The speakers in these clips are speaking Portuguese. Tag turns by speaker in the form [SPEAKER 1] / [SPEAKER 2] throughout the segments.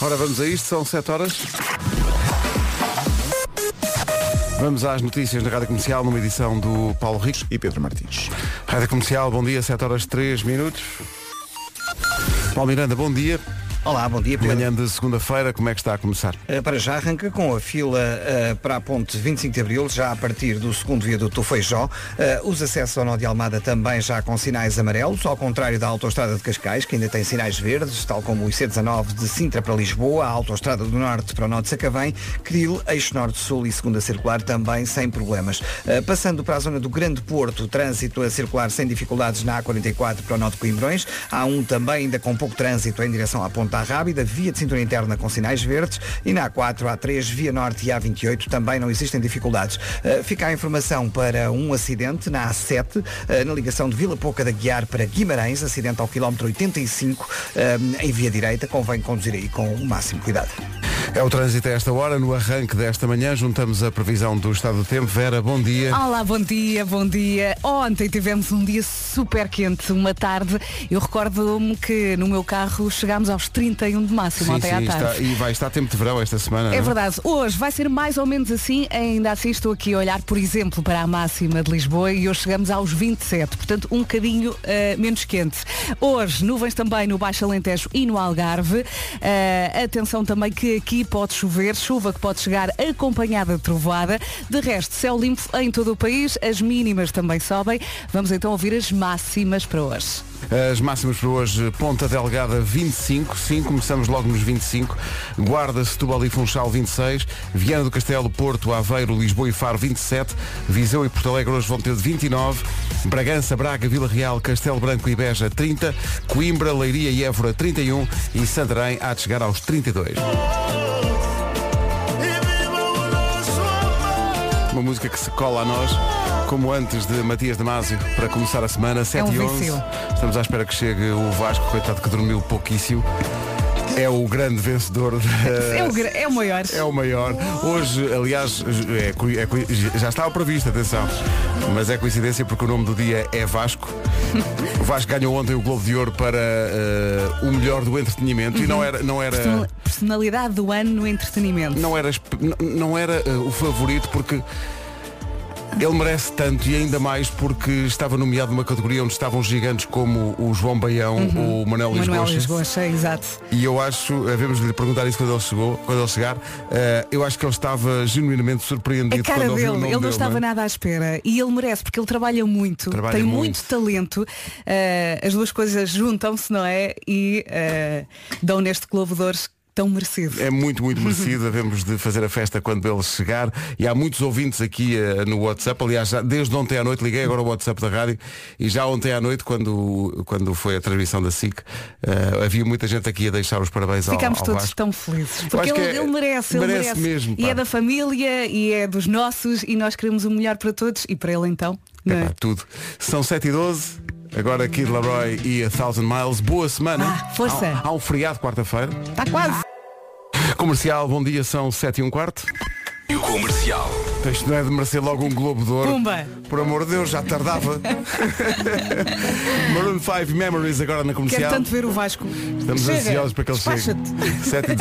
[SPEAKER 1] Ora, vamos a isto, são 7 horas. Vamos às notícias na Rádio Comercial, numa edição do Paulo Rico
[SPEAKER 2] e Pedro Martins.
[SPEAKER 1] Rádio Comercial, bom dia, 7 horas 3 minutos. Paulo Miranda, bom dia.
[SPEAKER 3] Olá, bom dia, Pedro.
[SPEAKER 1] Manhã de segunda-feira, como é que está a começar?
[SPEAKER 3] Uh, para já arranca com a fila uh, para a ponte 25 de Abril, já a partir do segundo viaduto Feijó. Uh, os acessos ao Nó de Almada também já com sinais amarelos, ao contrário da autoestrada de Cascais, que ainda tem sinais verdes, tal como o IC19 de Sintra para Lisboa, a autoestrada do Norte para o Nó de Sacavém, Cril, Eixo Norte-Sul e segunda circular também sem problemas. passando para a zona do Grande Porto, trânsito a circular sem dificuldades na A44 para o Nó de Coimbrões, há um também ainda com pouco trânsito em direção à Ponta Rábida, via de cintura interna com sinais verdes e na A4, A3, via norte e A28 também não existem dificuldades. Uh, fica a informação para um acidente na A7, uh, na ligação de Vila Pouca da Guiar para Guimarães, acidente ao quilómetro 85, uh, em via direita, convém conduzir aí com o máximo cuidado.
[SPEAKER 1] É o trânsito a esta hora, no arranque desta manhã, juntamos a previsão do estado do tempo. Vera, bom dia.
[SPEAKER 4] Olá, bom dia, bom dia. Ontem tivemos um dia super quente, uma tarde. Eu recordo-me que no meu carro chegámos aos 31 de máximo
[SPEAKER 1] sim,
[SPEAKER 4] ontem
[SPEAKER 1] sim,
[SPEAKER 4] à tarde.
[SPEAKER 1] Está, e vai estar tempo de verão esta semana.
[SPEAKER 4] É
[SPEAKER 1] não?
[SPEAKER 4] verdade. Hoje vai ser mais ou menos assim. Ainda assim estou aqui a olhar, por exemplo, para a máxima de Lisboa e hoje chegamos aos 27, portanto um bocadinho uh, menos quente. Hoje, nuvens também no Baixo Alentejo e no Algarve. Uh, atenção também que aqui pode chover, chuva que pode chegar acompanhada de trovoada. De resto, céu limpo em todo o país, as mínimas também sobem. Vamos então ouvir as máximas para hoje.
[SPEAKER 1] As máximas para hoje, Ponta Delgada 25, sim, começamos logo nos 25, Guarda, Setúbal e Funchal 26, Viana do Castelo, Porto, Aveiro, Lisboa e Faro 27, Viseu e Porto Alegre hoje vão ter 29, Bragança, Braga, Vila Real, Castelo Branco e Beja 30, Coimbra, Leiria e Évora 31 e Santarém há de chegar aos 32. Uma música que se cola a nós, como antes de Matias Damasio, para começar a semana, 7
[SPEAKER 4] É um
[SPEAKER 1] e 11.
[SPEAKER 4] vício.
[SPEAKER 1] Estamos à espera que chegue o Vasco, coitado que dormiu pouquíssimo. É o grande vencedor. da-
[SPEAKER 4] É o, é o maior.
[SPEAKER 1] é o maior. Hoje, aliás, é é já estava previsto, atenção. Mas é coincidência porque o nome do dia é Vasco. O Vasco ganhou ontem o Globo de Ouro para eh, o melhor do entretenimento e não era, não era,
[SPEAKER 4] Personal- Personalidade do ano no entretenimento.
[SPEAKER 1] não era, não era eh, o favorito porque ele merece tanto e ainda mais porque estava nomeado numa categoria onde estavam gigantes como o João Baião, o Manuel
[SPEAKER 4] Uhum. Manuel
[SPEAKER 1] Lisboa.
[SPEAKER 4] Lisboa, exato.
[SPEAKER 1] E eu acho, devemos lhe perguntar isso quando ele chegou, quando ele chegar, eh, eu acho que ele estava genuinamente surpreendido
[SPEAKER 4] A cara
[SPEAKER 1] quando ouviu o
[SPEAKER 4] dele, ele não
[SPEAKER 1] dele,
[SPEAKER 4] estava
[SPEAKER 1] é?
[SPEAKER 4] nada à espera e ele merece porque ele trabalha muito,
[SPEAKER 1] Trabalha
[SPEAKER 4] tem
[SPEAKER 1] muito.
[SPEAKER 4] muito, talento, eh, as duas coisas juntam-se, não é? E eh, dão neste Globo de Ouros tão merecido.
[SPEAKER 1] É muito, muito merecido. Devemos de fazer a festa quando ele chegar. E há muitos ouvintes aqui eh, no WhatsApp. Aliás, já, desde ontem à noite, liguei agora o WhatsApp da rádio e já ontem à noite, quando, quando foi a transmissão da SIC, eh, havia muita gente aqui a deixar os parabéns ao,
[SPEAKER 4] Ficámos todos
[SPEAKER 1] Vasco.
[SPEAKER 4] tão felizes. Porque ele,
[SPEAKER 1] é-
[SPEAKER 4] ele merece, ele
[SPEAKER 1] merece
[SPEAKER 4] merece.
[SPEAKER 1] mesmo,
[SPEAKER 4] e
[SPEAKER 1] pá.
[SPEAKER 4] é da família e é dos nossos e nós queremos o melhor para todos e para ele então. É?
[SPEAKER 1] Epá, tudo. São 7 e 12 Agora Kid Laroi e a Thousand Miles. Boa semana.
[SPEAKER 4] Ah, força.
[SPEAKER 1] Há, há um feriado quarta-feira.
[SPEAKER 4] Está quase.
[SPEAKER 1] Comercial, bom dia, são 7 e um quarto.
[SPEAKER 5] Comercial.
[SPEAKER 1] Isto não é de merecer logo um Globo de Ouro.
[SPEAKER 4] Pumba.
[SPEAKER 1] Por amor de Deus, já tardava. Maroon 5 Memories agora na
[SPEAKER 4] Quero
[SPEAKER 1] comercial.
[SPEAKER 4] tanto ver o Vasco.
[SPEAKER 1] Estamos
[SPEAKER 4] Chega.
[SPEAKER 1] ansiosos para que ele chegue.
[SPEAKER 4] Despacha-te.
[SPEAKER 1] 7 e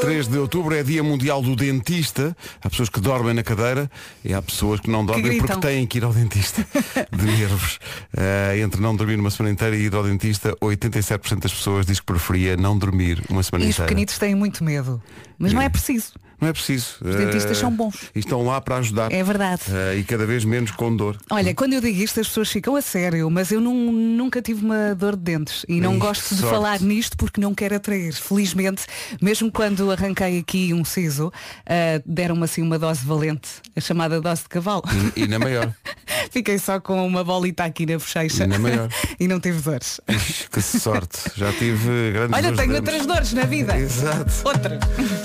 [SPEAKER 1] 3 de outubro é Dia Mundial do Dentista. Há pessoas que dormem na cadeira e há pessoas que não dormem
[SPEAKER 4] gritam.
[SPEAKER 1] porque têm que ir ao dentista de nervos. Eh, entre não dormir uma semana inteira e ir ao dentista, 87% das pessoas diz que preferia não dormir uma semana
[SPEAKER 4] E os
[SPEAKER 1] inteira.
[SPEAKER 4] pequenitos têm muito medo. Mas não é preciso.
[SPEAKER 1] Não é preciso.
[SPEAKER 4] Os dentistas são bons.
[SPEAKER 1] E estão lá para ajudar.
[SPEAKER 4] É verdade.
[SPEAKER 1] Eh, e cada vez menos com dor.
[SPEAKER 4] Olha, quando eu digo isto as pessoas ficam a sério, mas eu não- nunca tive uma dor de dentes e não
[SPEAKER 1] Ai,
[SPEAKER 4] gosto de
[SPEAKER 1] sorte.
[SPEAKER 4] falar nisto porque não quero atrair. Felizmente, mesmo quando arranquei aqui um siso, ah, deram-me assim uma dose valente, a chamada dose de cavalo.
[SPEAKER 1] E, e na maior.
[SPEAKER 4] Fiquei só com uma bolita aqui na bochecha
[SPEAKER 1] E na maior.
[SPEAKER 4] e não tive dores.
[SPEAKER 1] Ixi, que sorte. Já tive grandes
[SPEAKER 4] Olha, tenho
[SPEAKER 1] dentes.
[SPEAKER 4] outras dores na vida.
[SPEAKER 1] Exato.
[SPEAKER 4] Outra.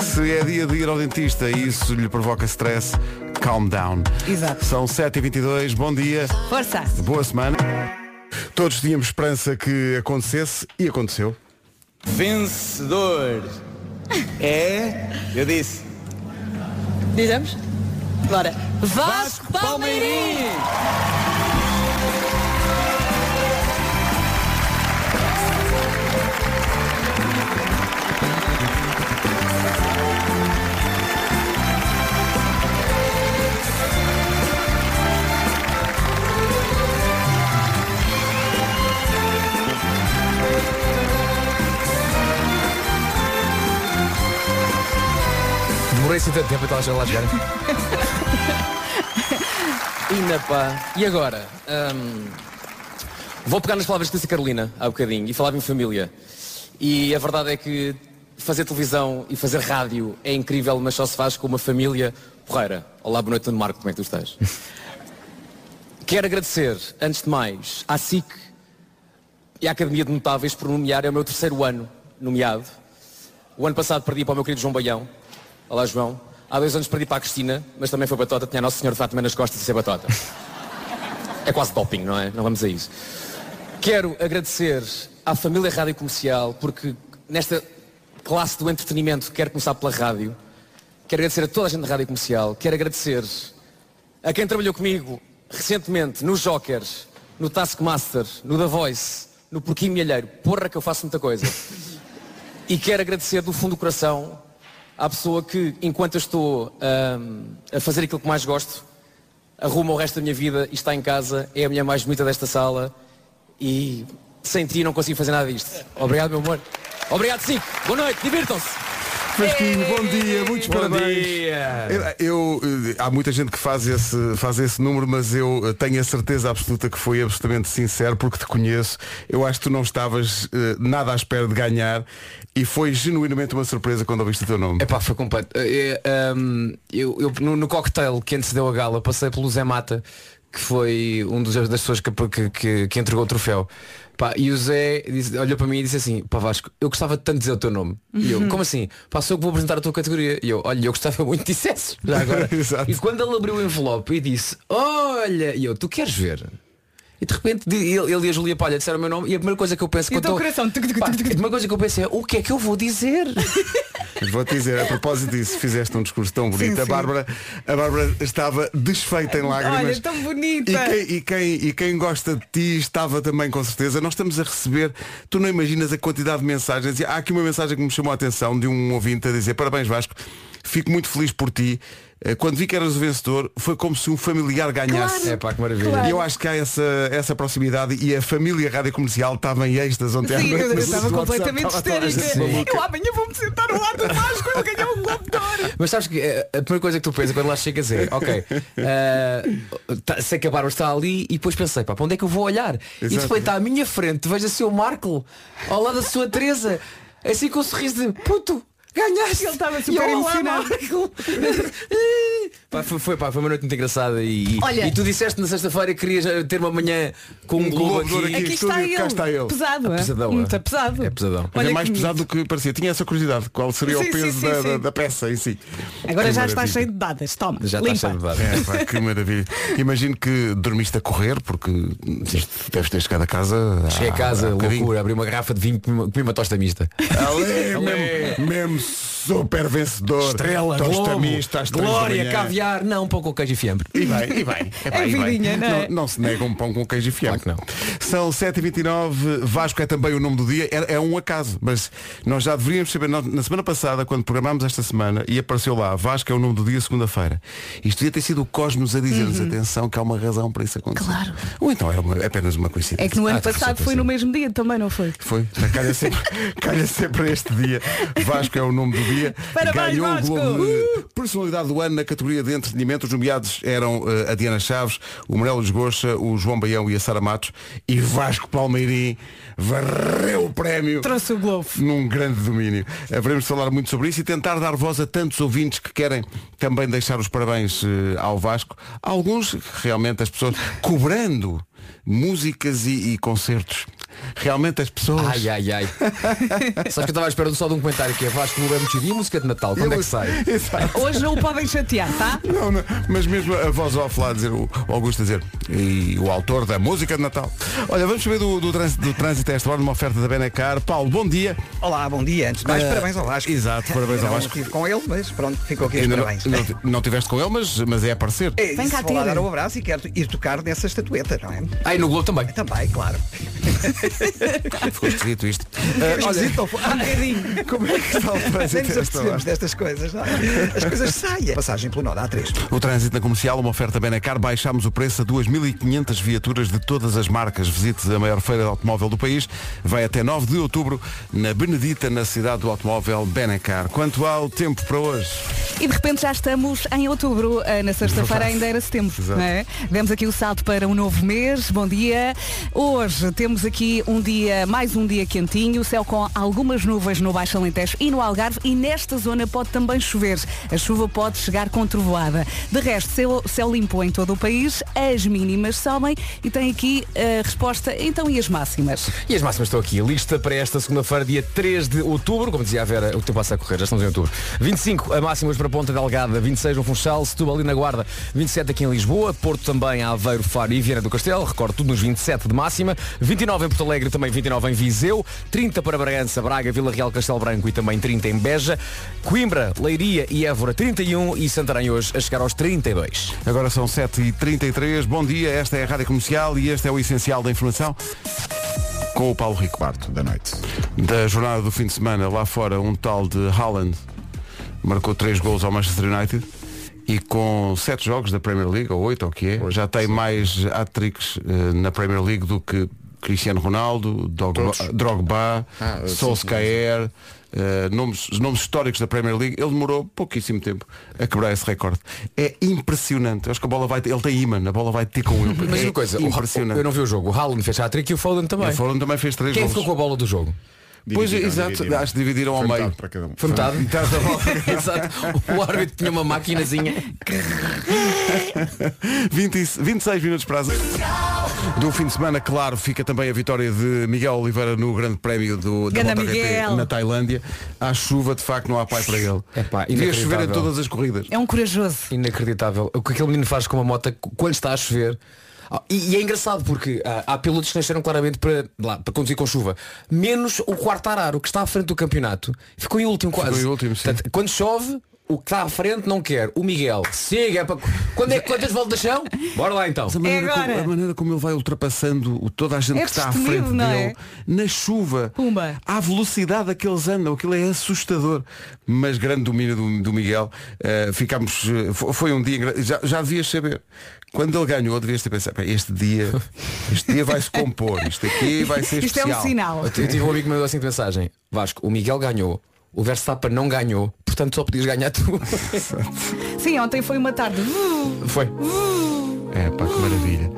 [SPEAKER 1] Se é dia de ir ao dentista e isso lhe provoca stress, calm down.
[SPEAKER 4] Exato.
[SPEAKER 1] São 7h22, bom dia,
[SPEAKER 4] Força.
[SPEAKER 1] boa semana. Todos tínhamos esperança que acontecesse e aconteceu.
[SPEAKER 6] Vencedor é. Eu disse.
[SPEAKER 7] Dizemos? Bora.
[SPEAKER 4] Vasco Palmeirim!
[SPEAKER 5] Demorei assim tanto tempo até elas lá chegarem. Ainda pá. E agora? Hum, vou pegar nas palavras que disse a Carolina há bocadinho e falava em família. E a verdade é que fazer televisão e fazer rádio é incrível, mas só se faz com uma família porreira. Olá, boa noite, Nuno Marco, como é que tu estás? Quero agradecer, antes de mais, à SIC e à Academia de Notáveis por nomear, é o meu terceiro ano nomeado. O ano passado perdi para o meu querido João Baião. Olá, João. Há dois anos perdi para a Cristina, mas também foi batota, tinha a Nossa Senhora de Fátima nas costas de ser batota. É quase doping, não é? Não vamos a isso. Quero agradecer à família Rádio Comercial, porque nesta classe do entretenimento quero começar pela rádio. Quero agradecer a toda a gente da Rádio Comercial. Quero agradecer a quem trabalhou comigo recentemente no Jokers, no Taskmaster, no The Voice, no Porquinho Milheiro. Porra que eu faço muita coisa. E quero agradecer do fundo do coração à pessoa que, enquanto eu estou ahm, a fazer aquilo que mais gosto, arruma o resto da minha vida e está em casa, é a mulher mais bonita desta sala e sem ti não consigo fazer nada disto. Obrigado, meu amor. Obrigado, Cico. Boa noite, divirtam-se.
[SPEAKER 1] Fresquinho, bom dia, muitos
[SPEAKER 5] Bom
[SPEAKER 1] parabéns.
[SPEAKER 5] dia.
[SPEAKER 1] Eu, eu, eh, há muita gente que faz esse, faz esse número, mas eu eh, tenho a certeza absoluta que foi absolutamente sincero, porque te conheço. Eu acho que tu não estavas eh, nada à espera de ganhar e foi genuinamente uma surpresa quando ouviste o teu nome.
[SPEAKER 5] Epá, foi completo. Eh, eh, um, eu, eu no, no cocktail que antecedeu a gala passei pelo Zé Mata, que foi um dos, das pessoas que, que, que- que entregou o troféu. Pá, e o Zé disse- olhou para mim e disse assim, pá Vasco, eu gostava tanto de dizer o teu nome. E eu, como assim? Pá, sou eu que vou apresentar a tua categoria. E eu, olha, eu gostava muito que dissesses. Já agora. E quando ele abriu o envelope e disse, olha, e eu, tu queres ver? E de repente ele, ele e a Julia Palha disseram o meu nome e a primeira coisa que eu penso
[SPEAKER 4] E
[SPEAKER 5] quando tô-
[SPEAKER 4] coração, tuc, tuc, tuc, tuc,
[SPEAKER 5] a primeira coisa que eu penso é o que é que eu vou dizer?
[SPEAKER 1] Mas Vou-te dizer, a propósito disso, fizeste um discurso tão bonito.
[SPEAKER 4] Sim,
[SPEAKER 1] a,
[SPEAKER 4] sim.
[SPEAKER 1] Bárbara, a Bárbara estava desfeita em lágrimas.
[SPEAKER 4] Olha, tão bonita.
[SPEAKER 1] E quem, e, quem, e quem gosta de ti estava também com certeza. Nós estamos a receber, tu não imaginas a quantidade de mensagens. E Há aqui uma mensagem que me chamou a atenção de um ouvinte a dizer parabéns Vasco, fico muito feliz por ti. Eh, Quando vi que eras o vencedor, foi como se um familiar ganhasse.
[SPEAKER 5] É pá, que maravilha.
[SPEAKER 1] E eu acho que há essa, essa proximidade e a família Rádio Comercial estava em êxtase ontem à
[SPEAKER 4] Sim,
[SPEAKER 1] noite.
[SPEAKER 4] eu
[SPEAKER 1] no
[SPEAKER 4] estava
[SPEAKER 1] WhatsApp,
[SPEAKER 4] completamente histérica.
[SPEAKER 1] maluca.
[SPEAKER 4] Eu amanhã vou-me sentar ao lado do Vasco, ele ganhou um Globo de Ouro.
[SPEAKER 5] Mas sabes que eh, a primeira coisa que tu pensas quando lá chegas é, ok, eh, tá- sei que a Bárbara está ali e depois pensei, pá, para onde é que eu vou olhar? E de
[SPEAKER 1] Exato.
[SPEAKER 5] repente está à minha frente, vejo a seu Marco ao lado da sua Teresa, assim com um sorriso de puto. Ganhaste!
[SPEAKER 4] Ele estava super
[SPEAKER 5] eu, "Olá,
[SPEAKER 4] emocionado."
[SPEAKER 5] Marco." pá, foi, foi, pá, foi uma noite muito engraçada e,
[SPEAKER 4] Olha-
[SPEAKER 5] e tu disseste na sexta-feira que querias eh, ter uma manhã com um, globo aqui.
[SPEAKER 1] aqui.
[SPEAKER 4] Aqui está ele.
[SPEAKER 1] cá está ele.
[SPEAKER 4] Pesado, é?
[SPEAKER 5] pesadão,
[SPEAKER 4] Muito
[SPEAKER 5] é?
[SPEAKER 4] pesado.
[SPEAKER 5] É pesadão.
[SPEAKER 1] Mas
[SPEAKER 4] Olha
[SPEAKER 1] é mais
[SPEAKER 4] que
[SPEAKER 1] pesado do que parecia. Tinha essa curiosidade. Qual seria
[SPEAKER 4] Sim,
[SPEAKER 1] o peso
[SPEAKER 4] sim, sim,
[SPEAKER 1] da,
[SPEAKER 4] sim.
[SPEAKER 1] da- da peça em si?
[SPEAKER 4] Agora
[SPEAKER 1] Que
[SPEAKER 4] já está
[SPEAKER 1] maravilha.
[SPEAKER 4] cheio de dadas. Toma,
[SPEAKER 5] Já está
[SPEAKER 4] limpa.
[SPEAKER 5] cheio de dados.
[SPEAKER 1] É, pá, que maravilha. Imagino que dormiste a correr, porque deves ter chegado a casa.
[SPEAKER 5] Cheguei a casa, loucura, abri uma garrafa de vinho, comi uma- comi uma tosta mista.
[SPEAKER 1] Ali, mesmo, mesmo super vencedor.
[SPEAKER 5] Estrela,
[SPEAKER 1] Tosta
[SPEAKER 5] Globo,
[SPEAKER 1] mista às três da
[SPEAKER 5] Glória, caviar, não, pouco com queijo e fiambre.
[SPEAKER 1] E bem, e bem. É,
[SPEAKER 4] É
[SPEAKER 1] e bem.
[SPEAKER 4] vidinha, não é?
[SPEAKER 1] Não, se nega um pão com queijo e fiambre.
[SPEAKER 5] Claro
[SPEAKER 1] São 7h29, Vasco é também o nome do dia, é, é um acaso, mas nós já deveríamos saber, nós, na semana passada, quando programámos esta semana, e apareceu lá, Vasco é o nome do dia, segunda-feira. Isto devia ter sido o Cosmos a dizer-nos, atenção, que há uma razão para isso acontecer.
[SPEAKER 4] Uhum. Claro.
[SPEAKER 1] Ou então é, uma- é apenas uma coincidência.
[SPEAKER 4] É que no ano
[SPEAKER 5] Ah,
[SPEAKER 4] passado
[SPEAKER 5] sim,
[SPEAKER 4] foi no mesmo dia também, não foi?
[SPEAKER 1] Foi, calha sempre, calha sempre este dia. Vasco é o nome do dia.
[SPEAKER 4] Parabéns,
[SPEAKER 1] Ganhou
[SPEAKER 4] Vasco!
[SPEAKER 1] o Globo de Personalidade do Ano na categoria de entretenimento. Os nomeados eram eh, a Diana Chaves, o Manuel Esgocha, o João Baião e a Sara Matos. E Vasco Palmeirim varreu o prémio.
[SPEAKER 4] Trouxe o Globo.
[SPEAKER 1] Num grande domínio. Haveremos de falar muito sobre isso e tentar dar voz a tantos ouvintes que querem também deixar os parabéns eh, ao Vasco. Alguns, realmente, as pessoas cobrando músicas e, e concertos. Realmente as pessoas.
[SPEAKER 5] Ai, ai, ai. Sabes que eu estava à espera só de um comentário que é Vasco Globo é. E a música de Natal, quando é que sai?
[SPEAKER 1] Exato.
[SPEAKER 4] Hoje não o podem chatear, tá?
[SPEAKER 1] Não, não, mas mesmo a voz off lá dizer, o Augusto a dizer, e o autor da música de Natal. Olha, vamos saber do, do, trânsito, do trânsito a esta hora, numa oferta da Benacar. Paulo, bom dia.
[SPEAKER 3] Olá, bom dia. Antes de mais,
[SPEAKER 1] Eh,
[SPEAKER 3] parabéns ao Vasco.
[SPEAKER 1] exato, parabéns ao
[SPEAKER 3] Não
[SPEAKER 1] Vasco.
[SPEAKER 3] estive com ele, mas pronto, ficou aqui os parabéns.
[SPEAKER 1] não, não, não tiveste com ele, mas, mas é aparecer.
[SPEAKER 3] É,
[SPEAKER 4] Vem cá
[SPEAKER 3] vou lá dar um abraço e quero ir tocar nessa estatueta, não é?
[SPEAKER 5] Ai, no Globo também.
[SPEAKER 3] Também, claro.
[SPEAKER 1] Ficou esquisito isto. Ah, olha?
[SPEAKER 3] Ah, um
[SPEAKER 1] como é que está o
[SPEAKER 3] Nem
[SPEAKER 1] trânsito
[SPEAKER 3] nos destas coisas. não é? As coisas saem. Passagem pelo nó da A3.
[SPEAKER 1] O trânsito na comercial, uma oferta Benacar, baixámos o preço a 2.500 viaturas de todas as marcas. Visite a maior feira de automóvel do país. Vai até 9 de outubro na Benedita, na cidade do automóvel Benacar. Quanto ao tempo para hoje?
[SPEAKER 4] E de repente já estamos em outubro. Ah, Na sexta-feira ainda era setembro. Não é? Demos aqui o salto para um novo mês. Bom dia. Hoje temos aqui um dia, mais um dia quentinho, céu com algumas nuvens no Baixo Alentejo e no Algarve e nesta zona pode também chover. A chuva pode chegar com trovoada. De resto, céu, céu limpo em todo o país, as mínimas sobem e tem aqui a resposta, então e as máximas?
[SPEAKER 5] E as máximas estão aqui. Lista para esta segunda-feira, dia 3 de outubro. Como dizia a Vera, o tempo passa a correr, já estamos em outubro. 25 a máximas para Ponta Delgada, 26 no Funchal, Setúbal e na Guarda, 27 aqui em Lisboa, Porto também, Aveiro, Faro e Viana do Castelo, recordo tudo nos 27 de máxima, 29 em Porto Alegre, também 29 em Viseu, 30 para Bragança, Braga, Vila Real, Castelo Branco e também 30 em Beja, Coimbra, Leiria e Évora 31 e Santarém hoje a chegar aos 32.
[SPEAKER 1] Agora são 7h33. Bom dia, esta é a Rádio Comercial e este é o Essencial da Informação. Com o Paulo Rico.
[SPEAKER 8] quarto da noite.
[SPEAKER 1] Da jornada do fim de semana, lá fora, um tal de Haaland marcou três gols ao Manchester United e com sete jogos da Premier League, ou oito, ou o que é, já tem mais hat-tricks eh, na Premier League do que Cristiano Ronaldo, Drogba,
[SPEAKER 8] Todos?
[SPEAKER 1] Drogba
[SPEAKER 8] Ah,
[SPEAKER 1] Solskjaer, eh, nomes, nomes históricos da Premier League. Ele demorou pouquíssimo tempo a quebrar esse recorde. É impressionante. Eu acho que a bola vai ter, ele tem imã, a bola vai ter com ele.
[SPEAKER 5] Mas
[SPEAKER 1] é
[SPEAKER 5] uma coisa, o-
[SPEAKER 1] impressionante.
[SPEAKER 5] eu não vi o jogo, o Haaland fez a trick e o Foden também.
[SPEAKER 1] E o Foden também fez três
[SPEAKER 5] Quem
[SPEAKER 1] gols.
[SPEAKER 5] ficou com a bola do jogo?
[SPEAKER 1] Pois, exato,
[SPEAKER 8] dividiram.
[SPEAKER 1] acho que dividiram ao meio.
[SPEAKER 8] para cada um.
[SPEAKER 5] Foi metade?
[SPEAKER 1] Metade da bola.
[SPEAKER 5] Exato. O árbitro tinha uma maquinazinha.
[SPEAKER 1] 20, e- 26 minutos para as... Do fim de semana, claro, fica também a vitória de Miguel Oliveira no Grande Prémio do, da
[SPEAKER 4] Ganda
[SPEAKER 1] MotoGP
[SPEAKER 4] Miguel.
[SPEAKER 1] na Tailândia. Há chuva, de facto, não há pai para ele.
[SPEAKER 5] Epá,
[SPEAKER 1] Devia chover em todas as corridas.
[SPEAKER 4] É um corajoso.
[SPEAKER 5] Inacreditável. O que aquele menino faz com uma moto quando está a chover. Ah, E, e é engraçado porque ah, há pilotos que nasceram claramente para, lá, para conduzir com chuva. Menos o quarto arar, o que está à frente do campeonato. Ficou em último quase.
[SPEAKER 1] em último, sim.
[SPEAKER 5] Portanto, quando chove, o que está à frente não quer. O Miguel, siga, é para... Quando é que quantas voltas são? Bora lá então.
[SPEAKER 1] Mas a maneira,
[SPEAKER 4] É agora.
[SPEAKER 1] como, a maneira como ele vai ultrapassando toda a gente
[SPEAKER 4] É
[SPEAKER 1] que está à frente
[SPEAKER 4] não
[SPEAKER 1] dele
[SPEAKER 4] é?
[SPEAKER 1] na chuva,
[SPEAKER 4] Pumba.
[SPEAKER 1] à velocidade a que eles andam, aquilo é assustador. Mas grande domínio do, do Miguel. Ficámos, fo- foi um dia já, já devias saber. Quando ele ganhou, devias ter pensado, "Pá, este dia, este dia vai se compor, isto aqui vai ser
[SPEAKER 4] Isto é
[SPEAKER 1] especial.
[SPEAKER 4] um sinal.
[SPEAKER 5] Eu tive um amigo que me mandou assim de mensagem. Vasco, o Miguel ganhou. O Verstappen não ganhou. Portanto só podias ganhar tu.
[SPEAKER 4] Sim, ontem foi uma tarde.
[SPEAKER 5] Foi.
[SPEAKER 1] É pá, que maravilha.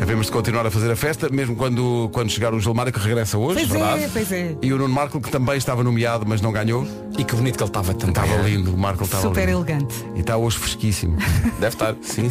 [SPEAKER 1] Havemos de continuar a fazer a festa, mesmo quando, quando chegar o Gilmário, que regressa hoje,
[SPEAKER 4] Pois
[SPEAKER 1] verdade?
[SPEAKER 4] é, pois é.
[SPEAKER 1] E o Nuno Marco, que também estava nomeado, mas não ganhou.
[SPEAKER 5] E que bonito que ele estava também.
[SPEAKER 1] Estava lindo, o Marco estava
[SPEAKER 4] Super
[SPEAKER 1] lindo.
[SPEAKER 4] elegante.
[SPEAKER 1] E está hoje fresquíssimo.
[SPEAKER 5] Deve estar.
[SPEAKER 1] Sim.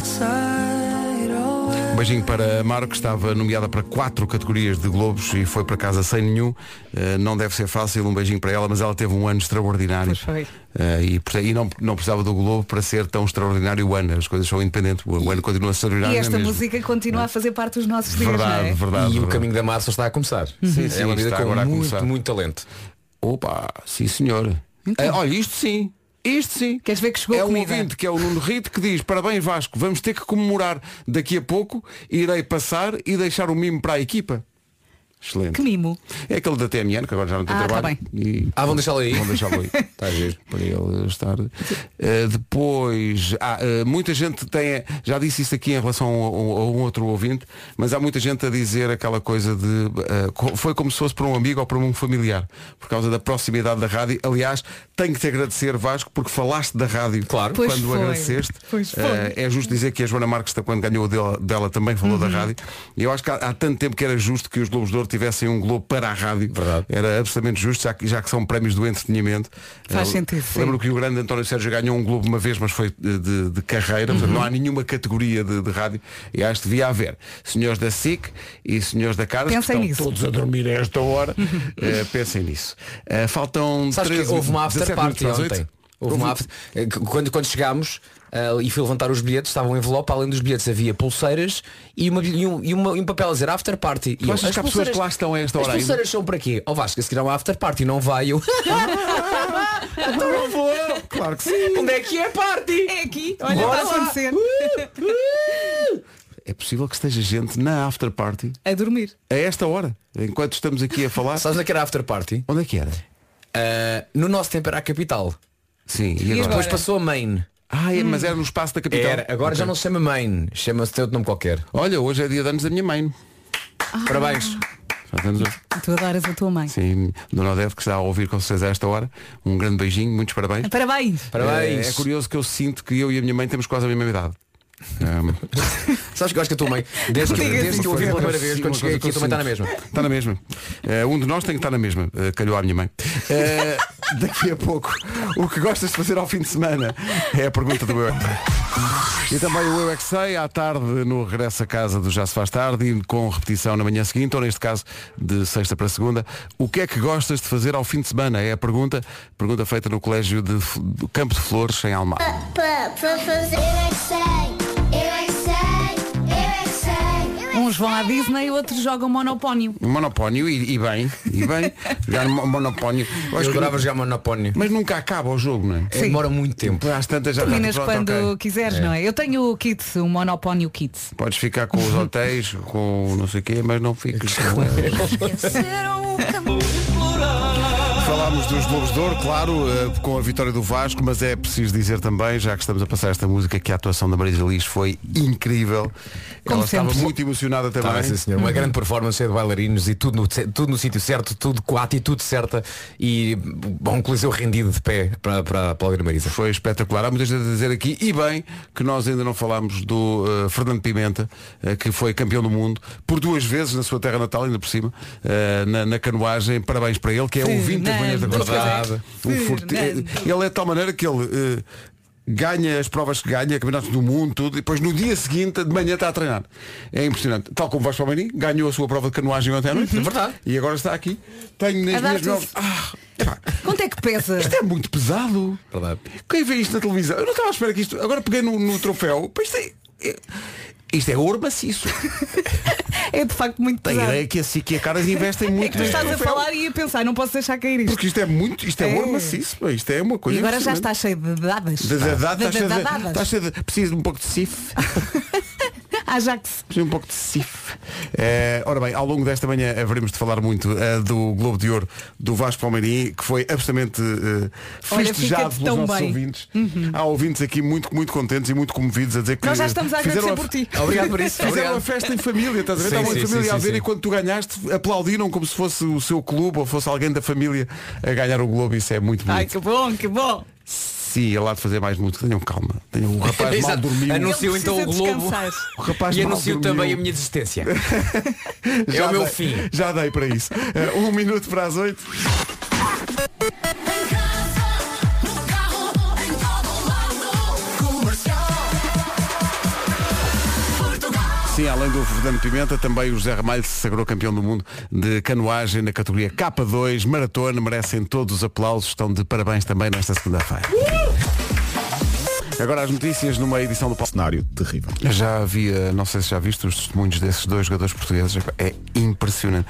[SPEAKER 1] Um beijinho para a Maro, que estava nomeada para quatro categorias de Globos e foi para casa sem nenhum. Eh, não deve ser fácil, um beijinho para ela, mas ela teve um ano extraordinário.
[SPEAKER 4] Pois foi.
[SPEAKER 1] Eh, e e não, não precisava do Globo para ser tão extraordinário o ano. As coisas são independentes. O ano continua extraordinário.
[SPEAKER 4] E esta música continua a fazer parte dos nossos dias,
[SPEAKER 1] Verdade,
[SPEAKER 4] não é?
[SPEAKER 1] verdade.
[SPEAKER 5] E o
[SPEAKER 1] verdade.
[SPEAKER 5] caminho da massa está a começar.
[SPEAKER 1] Sim, sim,
[SPEAKER 5] é uma vida
[SPEAKER 1] está
[SPEAKER 5] com
[SPEAKER 1] agora a
[SPEAKER 5] muito,
[SPEAKER 1] começar.
[SPEAKER 5] muito talento.
[SPEAKER 1] Opa, sim senhor. Eh, olha, isto sim. Isto sim.
[SPEAKER 4] Queres ver que chegou
[SPEAKER 1] é um
[SPEAKER 4] comida?
[SPEAKER 1] ouvinte que é o Nuno Rito que diz Parabéns Vasco, vamos ter que comemorar daqui a pouco Irei passar e deixar o mimo para a equipa Excelente
[SPEAKER 4] Que mimo.
[SPEAKER 1] É aquele da TMN que agora já não tem
[SPEAKER 4] Ah, tá
[SPEAKER 1] trabalho e
[SPEAKER 5] Ah, vão deixá-lo aí?
[SPEAKER 1] Vão deixá-lo aí
[SPEAKER 5] Está a ver.
[SPEAKER 1] para ele estar. Eh, depois, ah, eh, muita gente tem, já disse isso aqui em relação a, a- a um outro ouvinte, mas há muita gente a dizer aquela coisa de co- foi como se fosse para um amigo ou para um familiar, por causa da proximidade da rádio. Aliás, tenho que te agradecer, Vasco, porque falaste da rádio
[SPEAKER 5] Claro.
[SPEAKER 4] Pois
[SPEAKER 1] quando
[SPEAKER 4] foi.
[SPEAKER 1] agradeceste.
[SPEAKER 4] Pois foi.
[SPEAKER 1] É justo dizer que a Joana Marques, quando ganhou o dela, dela também falou
[SPEAKER 4] Uhum.
[SPEAKER 1] da rádio. E eu acho que há, há tanto tempo que era justo que os Globos de Ouro tivessem um Globo para a rádio.
[SPEAKER 5] Verdade.
[SPEAKER 1] Era absolutamente justo, já que, já que são prémios do entretenimento.
[SPEAKER 4] Faz
[SPEAKER 1] Eh,
[SPEAKER 4] sentido, sim.
[SPEAKER 1] Lembro que o grande António Sérgio ganhou um Globo uma vez, mas foi de, de- carreira.
[SPEAKER 4] Uhum.
[SPEAKER 1] Portanto, não há nenhuma categoria de, de rádio. E acho que devia haver senhores da SIC e senhores da Caras, que
[SPEAKER 4] Pensem
[SPEAKER 1] estão
[SPEAKER 4] nisso.
[SPEAKER 1] todos a dormir a esta hora. Eh, pensem nisso. Eh, faltam
[SPEAKER 5] Sabes que
[SPEAKER 1] 13,
[SPEAKER 5] houve uma after
[SPEAKER 1] 17
[SPEAKER 5] party ontem.
[SPEAKER 1] oito.
[SPEAKER 5] Houve uma after, quando, quando chegámos ah, e fui levantar os bilhetes, estava um envelope, além dos bilhetes havia pulseiras e, uma, e, um, e, uma- e um papel a dizer after party. E
[SPEAKER 1] Tu achas
[SPEAKER 5] as
[SPEAKER 1] que há pessoas que lá estão a esta
[SPEAKER 5] As
[SPEAKER 1] hora ainda?
[SPEAKER 5] pulseiras são para quê? Ó Vasco, se tirar uma after party não vai eu. então não vou.
[SPEAKER 1] Claro que sim.
[SPEAKER 5] Onde é que é party?
[SPEAKER 4] É aqui. Olha,
[SPEAKER 5] Bora
[SPEAKER 4] está a acontecer.
[SPEAKER 1] é possível que esteja gente na after party
[SPEAKER 4] A dormir.
[SPEAKER 1] a esta hora, enquanto estamos aqui a falar.
[SPEAKER 5] Sabes a que era after party?
[SPEAKER 1] Onde é que era?
[SPEAKER 5] Ah, no nosso tempo era a capital.
[SPEAKER 1] Sim, e
[SPEAKER 4] E
[SPEAKER 1] agora?
[SPEAKER 5] Depois passou a main.
[SPEAKER 1] Ah, é, mas era no espaço da capital.
[SPEAKER 5] Era, agora já
[SPEAKER 1] Ok.
[SPEAKER 5] não se chama main, chama-se outro nome qualquer.
[SPEAKER 1] Olha, hoje é dia de anos da minha mãe.
[SPEAKER 5] Parabéns.
[SPEAKER 1] Portanto,
[SPEAKER 4] Tu adoras a tua mãe.
[SPEAKER 1] Sim, Dona Odete, que está a ouvir com vocês a esta hora. Um grande beijinho, muitos parabéns.
[SPEAKER 4] Parabéns.
[SPEAKER 5] Parabéns.
[SPEAKER 1] É, é curioso que eu sinto que eu e a minha mãe temos quase a mesma idade. Um,
[SPEAKER 5] Sabes que eu acho que a tua mãe, desde que, desde que eu ouvi pela primeira vez,
[SPEAKER 1] Sim,
[SPEAKER 5] quando cheguei aqui,
[SPEAKER 1] que
[SPEAKER 5] a tua mãe
[SPEAKER 1] eu
[SPEAKER 5] está na mesma.
[SPEAKER 1] Está na mesma. Eh, um de nós tem que estar na mesma. Eh, calhou à minha mãe. Eh, daqui a pouco, o que gostas de fazer ao fim de semana? É a pergunta do Eu é. E também o Eu é Que Sei, à tarde, no regresso a casa do Já Se Faz Tarde e com repetição na manhã seguinte, ou neste caso, de sexta para segunda. O que é que gostas de fazer ao fim de semana? É a pergunta. Pergunta feita no Colégio de, do Campo de Flores, em Almar.
[SPEAKER 9] Para fazer. Eu é que sei,
[SPEAKER 4] Uns vão à Disney e outros jogam monopónio.
[SPEAKER 1] Monopónio, e, e bem, e bem. Jogar mo- monopónio. Eu acho que-
[SPEAKER 5] adorava jogar Monopónio.
[SPEAKER 1] Mas nunca acaba o jogo, não é?
[SPEAKER 5] É, Demora muito tempo.
[SPEAKER 1] Às tantas já
[SPEAKER 4] Terminas
[SPEAKER 1] está pronto,
[SPEAKER 4] quando
[SPEAKER 1] ok.
[SPEAKER 4] quiseres, não é? Eu tenho o kit, o monopónio kit.
[SPEAKER 1] Podes ficar com os hotéis, com não sei o quê, mas não fiques com eles. Falámos dos Globos de Ouro, claro, eh, com a vitória do Vasco, mas é preciso dizer também, já que estamos a passar esta música, que a atuação da Marisa Liz foi incrível.
[SPEAKER 4] Como
[SPEAKER 1] Ela estava
[SPEAKER 4] sempre.
[SPEAKER 1] muito emocionada também.
[SPEAKER 5] Tá, sim, senhor. Uma grande performance cheia de bailarinos e tudo no, tudo no sítio certo, tudo com a atitude certa e bom, um coliseu rendido de pé para, para aplaudir a Marisa.
[SPEAKER 1] Foi espetacular. Há muita gente a dizer aqui, e bem, que nós ainda não falámos do eh, Fernando Pimenta, eh, que foi campeão do mundo, por duas vezes na sua terra natal, ainda por cima, eh, na, na canoagem. Parabéns para ele, que é ouvinte das manhãs da. Verdade. Um. Ele é de tal maneira que ele eh, ganha as provas que ganha, campeonatos do mundo, tudo, e depois no dia seguinte, de manhã está a treinar. É impressionante. Tal como Vasco Palmeirim, ganhou a sua prova de canoagem ontem à noite.
[SPEAKER 5] É verdade.
[SPEAKER 1] E agora está aqui. Tenho nas minhas mãos. Ah, epá,
[SPEAKER 4] Quanto é que pesa?
[SPEAKER 1] isto é muito pesado.
[SPEAKER 5] Verdade.
[SPEAKER 1] Quem vê isto na televisão? Eu não estava à espera que isto. Agora peguei no, no troféu. É, é- isto é ouro maciço.
[SPEAKER 4] É de facto muito pesado.
[SPEAKER 1] ideia que a SIC e a Caras investem
[SPEAKER 4] É
[SPEAKER 1] muito
[SPEAKER 4] que tu estás a falar e a pensar, não posso deixar cair isto.
[SPEAKER 1] Porque isto é muito. Isto é,
[SPEAKER 4] É.
[SPEAKER 1] ouro maciço. Isto é uma coisa.
[SPEAKER 4] E agora já está cheio de dadas.
[SPEAKER 1] De- de- de-
[SPEAKER 4] De- de-
[SPEAKER 1] cheio
[SPEAKER 4] de-
[SPEAKER 1] de- cheio de. Preciso de um pouco de sif.
[SPEAKER 4] Ajax.
[SPEAKER 1] De um pouco de sif. Eh, ora bem, ao longo desta manhã haveremos de falar muito eh, do Globo de Ouro do Vasco Palmeirim, que foi absolutamente eh, festejado pelos nossos
[SPEAKER 4] bem.
[SPEAKER 1] ouvintes. Há ouvintes aqui muito, muito contentes e muito comovidos a dizer que
[SPEAKER 4] Nós já estamos a agradecer por ti.
[SPEAKER 5] Obrigado por isso.
[SPEAKER 1] Fizeram
[SPEAKER 5] Obrigado.
[SPEAKER 1] uma festa em família, estás a ver?
[SPEAKER 5] Sim,
[SPEAKER 1] Estavam em família
[SPEAKER 5] sim,
[SPEAKER 1] a
[SPEAKER 5] sim,
[SPEAKER 1] ver e
[SPEAKER 5] sim.
[SPEAKER 1] quando tu ganhaste, aplaudiram como se fosse o seu clube ou fosse alguém da família a ganhar o Globo. Isso é muito
[SPEAKER 4] Ai,
[SPEAKER 1] bonito.
[SPEAKER 4] que bom, que bom.
[SPEAKER 1] Sim, ele há de fazer mais música. Tenham calma. Tenham o rapaz mal dormiu.
[SPEAKER 5] Anunciou então o Globo.
[SPEAKER 1] O rapaz
[SPEAKER 5] e
[SPEAKER 1] mal
[SPEAKER 5] anunciou
[SPEAKER 1] dormiu.
[SPEAKER 5] também a minha desistência. é o meu
[SPEAKER 1] dei-
[SPEAKER 5] fim.
[SPEAKER 1] Já dei para isso. Eh, um minuto para as oito. Além do Fernando Pimenta, também o José Ramalho se sagrou campeão do mundo de canoagem na categoria K2, maratona, merecem todos os aplausos, estão de parabéns também nesta segunda-feira. Agora as notícias numa edição do
[SPEAKER 8] cenário terrível.
[SPEAKER 1] Já havia, não sei se já viste os testemunhos desses dois jogadores portugueses, é impressionante.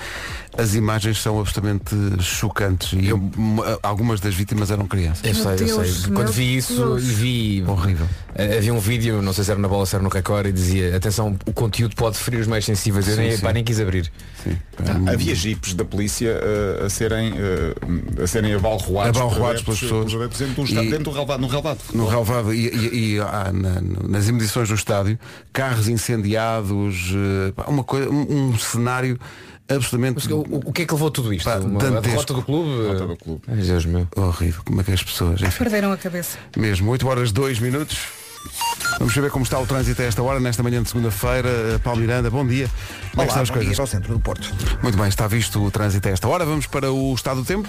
[SPEAKER 1] As imagens são absolutamente chocantes e m- algumas das vítimas eram crianças.
[SPEAKER 5] Eu sei, eu sei. Quando vi isso e vi.
[SPEAKER 1] Horrível.
[SPEAKER 5] eh, Havia um vídeo, não sei se era na bola, se era no Record, e dizia, atenção, o conteúdo pode ferir os mais sensíveis. Eu
[SPEAKER 1] Sim,
[SPEAKER 5] nem,
[SPEAKER 1] sim.
[SPEAKER 5] pá, nem quis abrir.
[SPEAKER 1] Sim.
[SPEAKER 8] Havia jipes da polícia eh, a serem eh, a serem abalroados,
[SPEAKER 1] Abalroados
[SPEAKER 8] por
[SPEAKER 1] pelas pessoas.
[SPEAKER 8] pelos adeptos
[SPEAKER 1] E-
[SPEAKER 8] dentro do relvado, no relvado.
[SPEAKER 1] No relvado e, e- e, ah, na- nas imediações do estádio, carros incendiados, uma coisa, um, um cenário absolutamente
[SPEAKER 5] Mas o, o- que é que levou tudo isto?
[SPEAKER 1] Pá,
[SPEAKER 5] Uma, a
[SPEAKER 1] dantesco.
[SPEAKER 5] derrota do clube?
[SPEAKER 8] Derrota do clube.
[SPEAKER 5] Ai, Deus meu.
[SPEAKER 1] horrível. Como é que as pessoas, enfim,
[SPEAKER 4] Perderam a cabeça.
[SPEAKER 1] mesmo, 8 horas 2 minutos. Vamos saber como está o trânsito a esta hora, nesta manhã de segunda-feira. Eh, Paulo Miranda, bom dia. Como é que estão as
[SPEAKER 3] bom
[SPEAKER 1] coisas?
[SPEAKER 3] dia ao centro do Porto.
[SPEAKER 1] Muito bem, está visto o trânsito a esta hora. Vamos para o estado do tempo.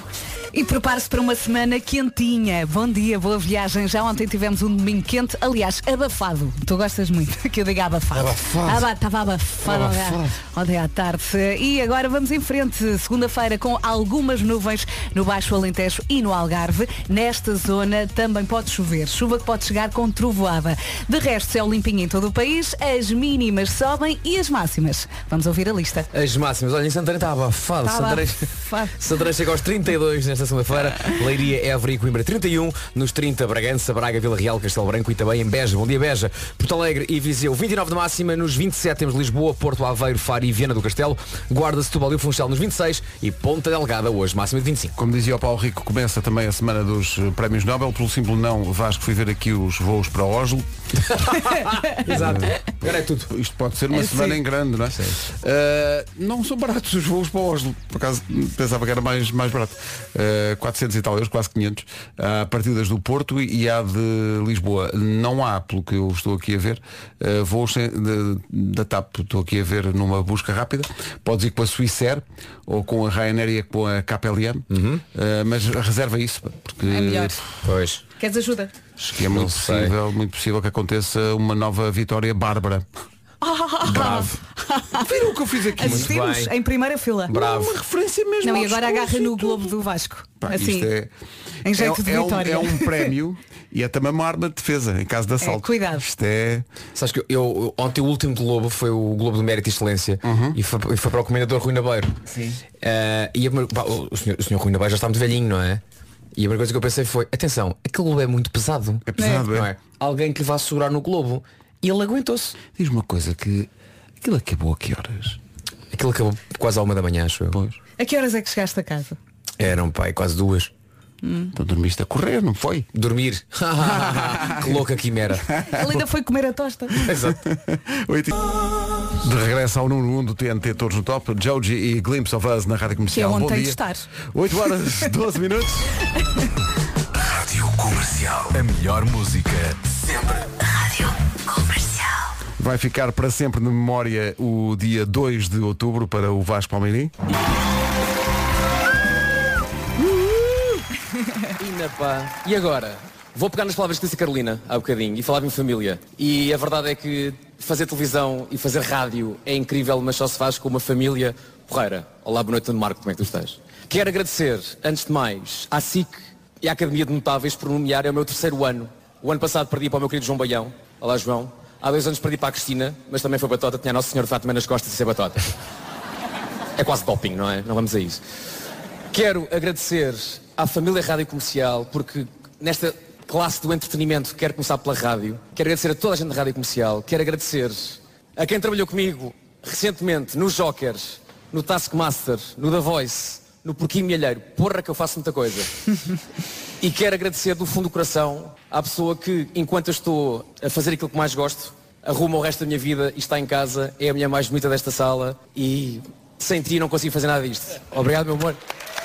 [SPEAKER 4] E prepare-se para uma semana quentinha. Bom dia, boa viagem. Já ontem tivemos um domingo quente, aliás, abafado. Tu gostas muito que eu diga abafado.
[SPEAKER 1] Abafado.
[SPEAKER 4] Aba- Estava abafado,
[SPEAKER 1] Abafado.
[SPEAKER 4] ontem à tarde. E agora vamos em frente. Segunda-feira com algumas nuvens no Baixo Alentejo e no Algarve. Nesta zona também pode chover. Chuva que pode chegar com trovoada. De resto, céu limpinho em todo o país, as mínimas sobem e as máximas. Vamos ouvir a lista.
[SPEAKER 5] As máximas, olha, em Santarém está abafado.
[SPEAKER 4] Tá
[SPEAKER 5] Santarém. Santarém chega aos 32 nesta segunda-feira. Leiria, Évora e Coimbra 31. Nos 30, Bragança, Braga, Vila Real, Castelo Branco e também em Beja. Bom dia, Beja. Porto Alegre e Viseu 29 de máxima. Nos 27 temos Lisboa, Porto Aveiro, Faro e Viana do Castelo. Guarda, Setúbal e o Funchal nos 26. E Ponta Delgada hoje, máxima de 25.
[SPEAKER 1] Como dizia o Paulo Rico, começa também a semana dos Prémios Nobel. Pelo simples não, Vasco, fui ver aqui os voos para Oslo.
[SPEAKER 5] Exato. Agora é tudo.
[SPEAKER 1] Isto pode ser uma
[SPEAKER 4] É,
[SPEAKER 1] semana
[SPEAKER 4] sim.
[SPEAKER 1] em grande, não é? Eh, não são baratos os voos para Oslo. Por acaso pensava que era mais, mais barato. Eh, 400 e tal euros, quase 500. Há partidas do Porto e há de Lisboa. Não há, pelo que eu estou aqui a ver, eh, voos sem- de- da TAP. Estou aqui a ver numa busca rápida. Podes ir com a Swissair ou com a Ryanair e com a KPLM. Eh, mas reserva isso, porque
[SPEAKER 4] É melhor.
[SPEAKER 5] Pois.
[SPEAKER 4] Queres ajuda?
[SPEAKER 1] Acho que é muito possível, muito possível que aconteça uma nova vitória bárbara.
[SPEAKER 5] Bravo.
[SPEAKER 1] Viram o que eu fiz aqui?
[SPEAKER 4] Assistimos em primeira fila.
[SPEAKER 5] Bravo.
[SPEAKER 1] Uma referência mesmo.
[SPEAKER 4] Não, e agora agarra no globo do Vasco.
[SPEAKER 1] Pá,
[SPEAKER 4] assim,
[SPEAKER 1] isto é,
[SPEAKER 4] em jeito
[SPEAKER 1] é,
[SPEAKER 4] de
[SPEAKER 1] é um,
[SPEAKER 4] vitória.
[SPEAKER 1] é um prémio e é também uma arma de defesa em caso de assalto.
[SPEAKER 4] cuidado.
[SPEAKER 1] Isto é.
[SPEAKER 5] Sabes que eu, eu- ontem o último Globo foi o Globo do Mérito e Excelência
[SPEAKER 1] Uhum.
[SPEAKER 5] e, foi, e foi para o comendador Rui Nabeiro. Sim. e a pá, o, o senhor, o senhor Rui Nabeiro já está muito velhinho, não é? E a primeira coisa que eu pensei foi, atenção, aquele Globo é muito pesado.
[SPEAKER 1] É pesado, é.
[SPEAKER 5] Não é? Alguém que lhe vá segurar no Globo. E ele aguentou-se.
[SPEAKER 1] Diz uma coisa que. Aquilo acabou a que horas?
[SPEAKER 5] Aquilo acabou quase à uma da manhã, acho eu.
[SPEAKER 1] Pois.
[SPEAKER 4] A que horas é que chegaste a casa?
[SPEAKER 5] Eram, pai, quase duas.
[SPEAKER 1] Então dormiste a correr, não foi?
[SPEAKER 5] Dormir. que louca quimera.
[SPEAKER 4] Ele ainda foi comer a tosta.
[SPEAKER 5] Exato.
[SPEAKER 1] De regresso ao número 1 do TNT Todos no Top, Joji e Glimpse of Us na Rádio Comercial.
[SPEAKER 4] Que é onde
[SPEAKER 1] Bom
[SPEAKER 4] tem
[SPEAKER 1] dia.
[SPEAKER 4] de estar.
[SPEAKER 1] 8 horas 12 minutos.
[SPEAKER 10] Rádio Comercial. A melhor música sempre.
[SPEAKER 9] Rádio Comercial.
[SPEAKER 1] Vai ficar para sempre na memória o dia 2 de outubro para o Vasco Palmeirim.
[SPEAKER 2] Pá. E agora? Vou pegar nas palavras que disse a Carolina há bocadinho e falava em família. E a verdade é que fazer televisão e fazer rádio é incrível, mas só se faz com uma família porreira. Olá, boa noite, Nuno Marco, como é que tu estás? Quero agradecer, antes de mais, à SIC e à Academia de Notáveis por nomear, é o meu terceiro ano. O ano passado perdi para o meu querido João Baião. Olá, João. Há dois anos perdi para a Cristina, mas também foi batota, tinha a Nossa Senhora Fátima nas costas de ser batota. É quase doping, não é? Não vamos a isso. Quero agradecer à família Rádio Comercial, porque nesta classe do entretenimento quero começar pela rádio. Quero agradecer a toda a gente da Rádio Comercial. Quero agradecer a quem trabalhou comigo recentemente no Jokers, no Taskmaster, no The Voice, no Porquinho Milheiro. Porra que eu faço muita coisa. E quero agradecer do fundo do coração à pessoa que, enquanto eu estou a fazer aquilo que mais gosto, arruma o resto da minha vida e está em casa, é a mulher mais bonita desta sala e sem ti não consigo fazer nada disto. Obrigado, meu amor.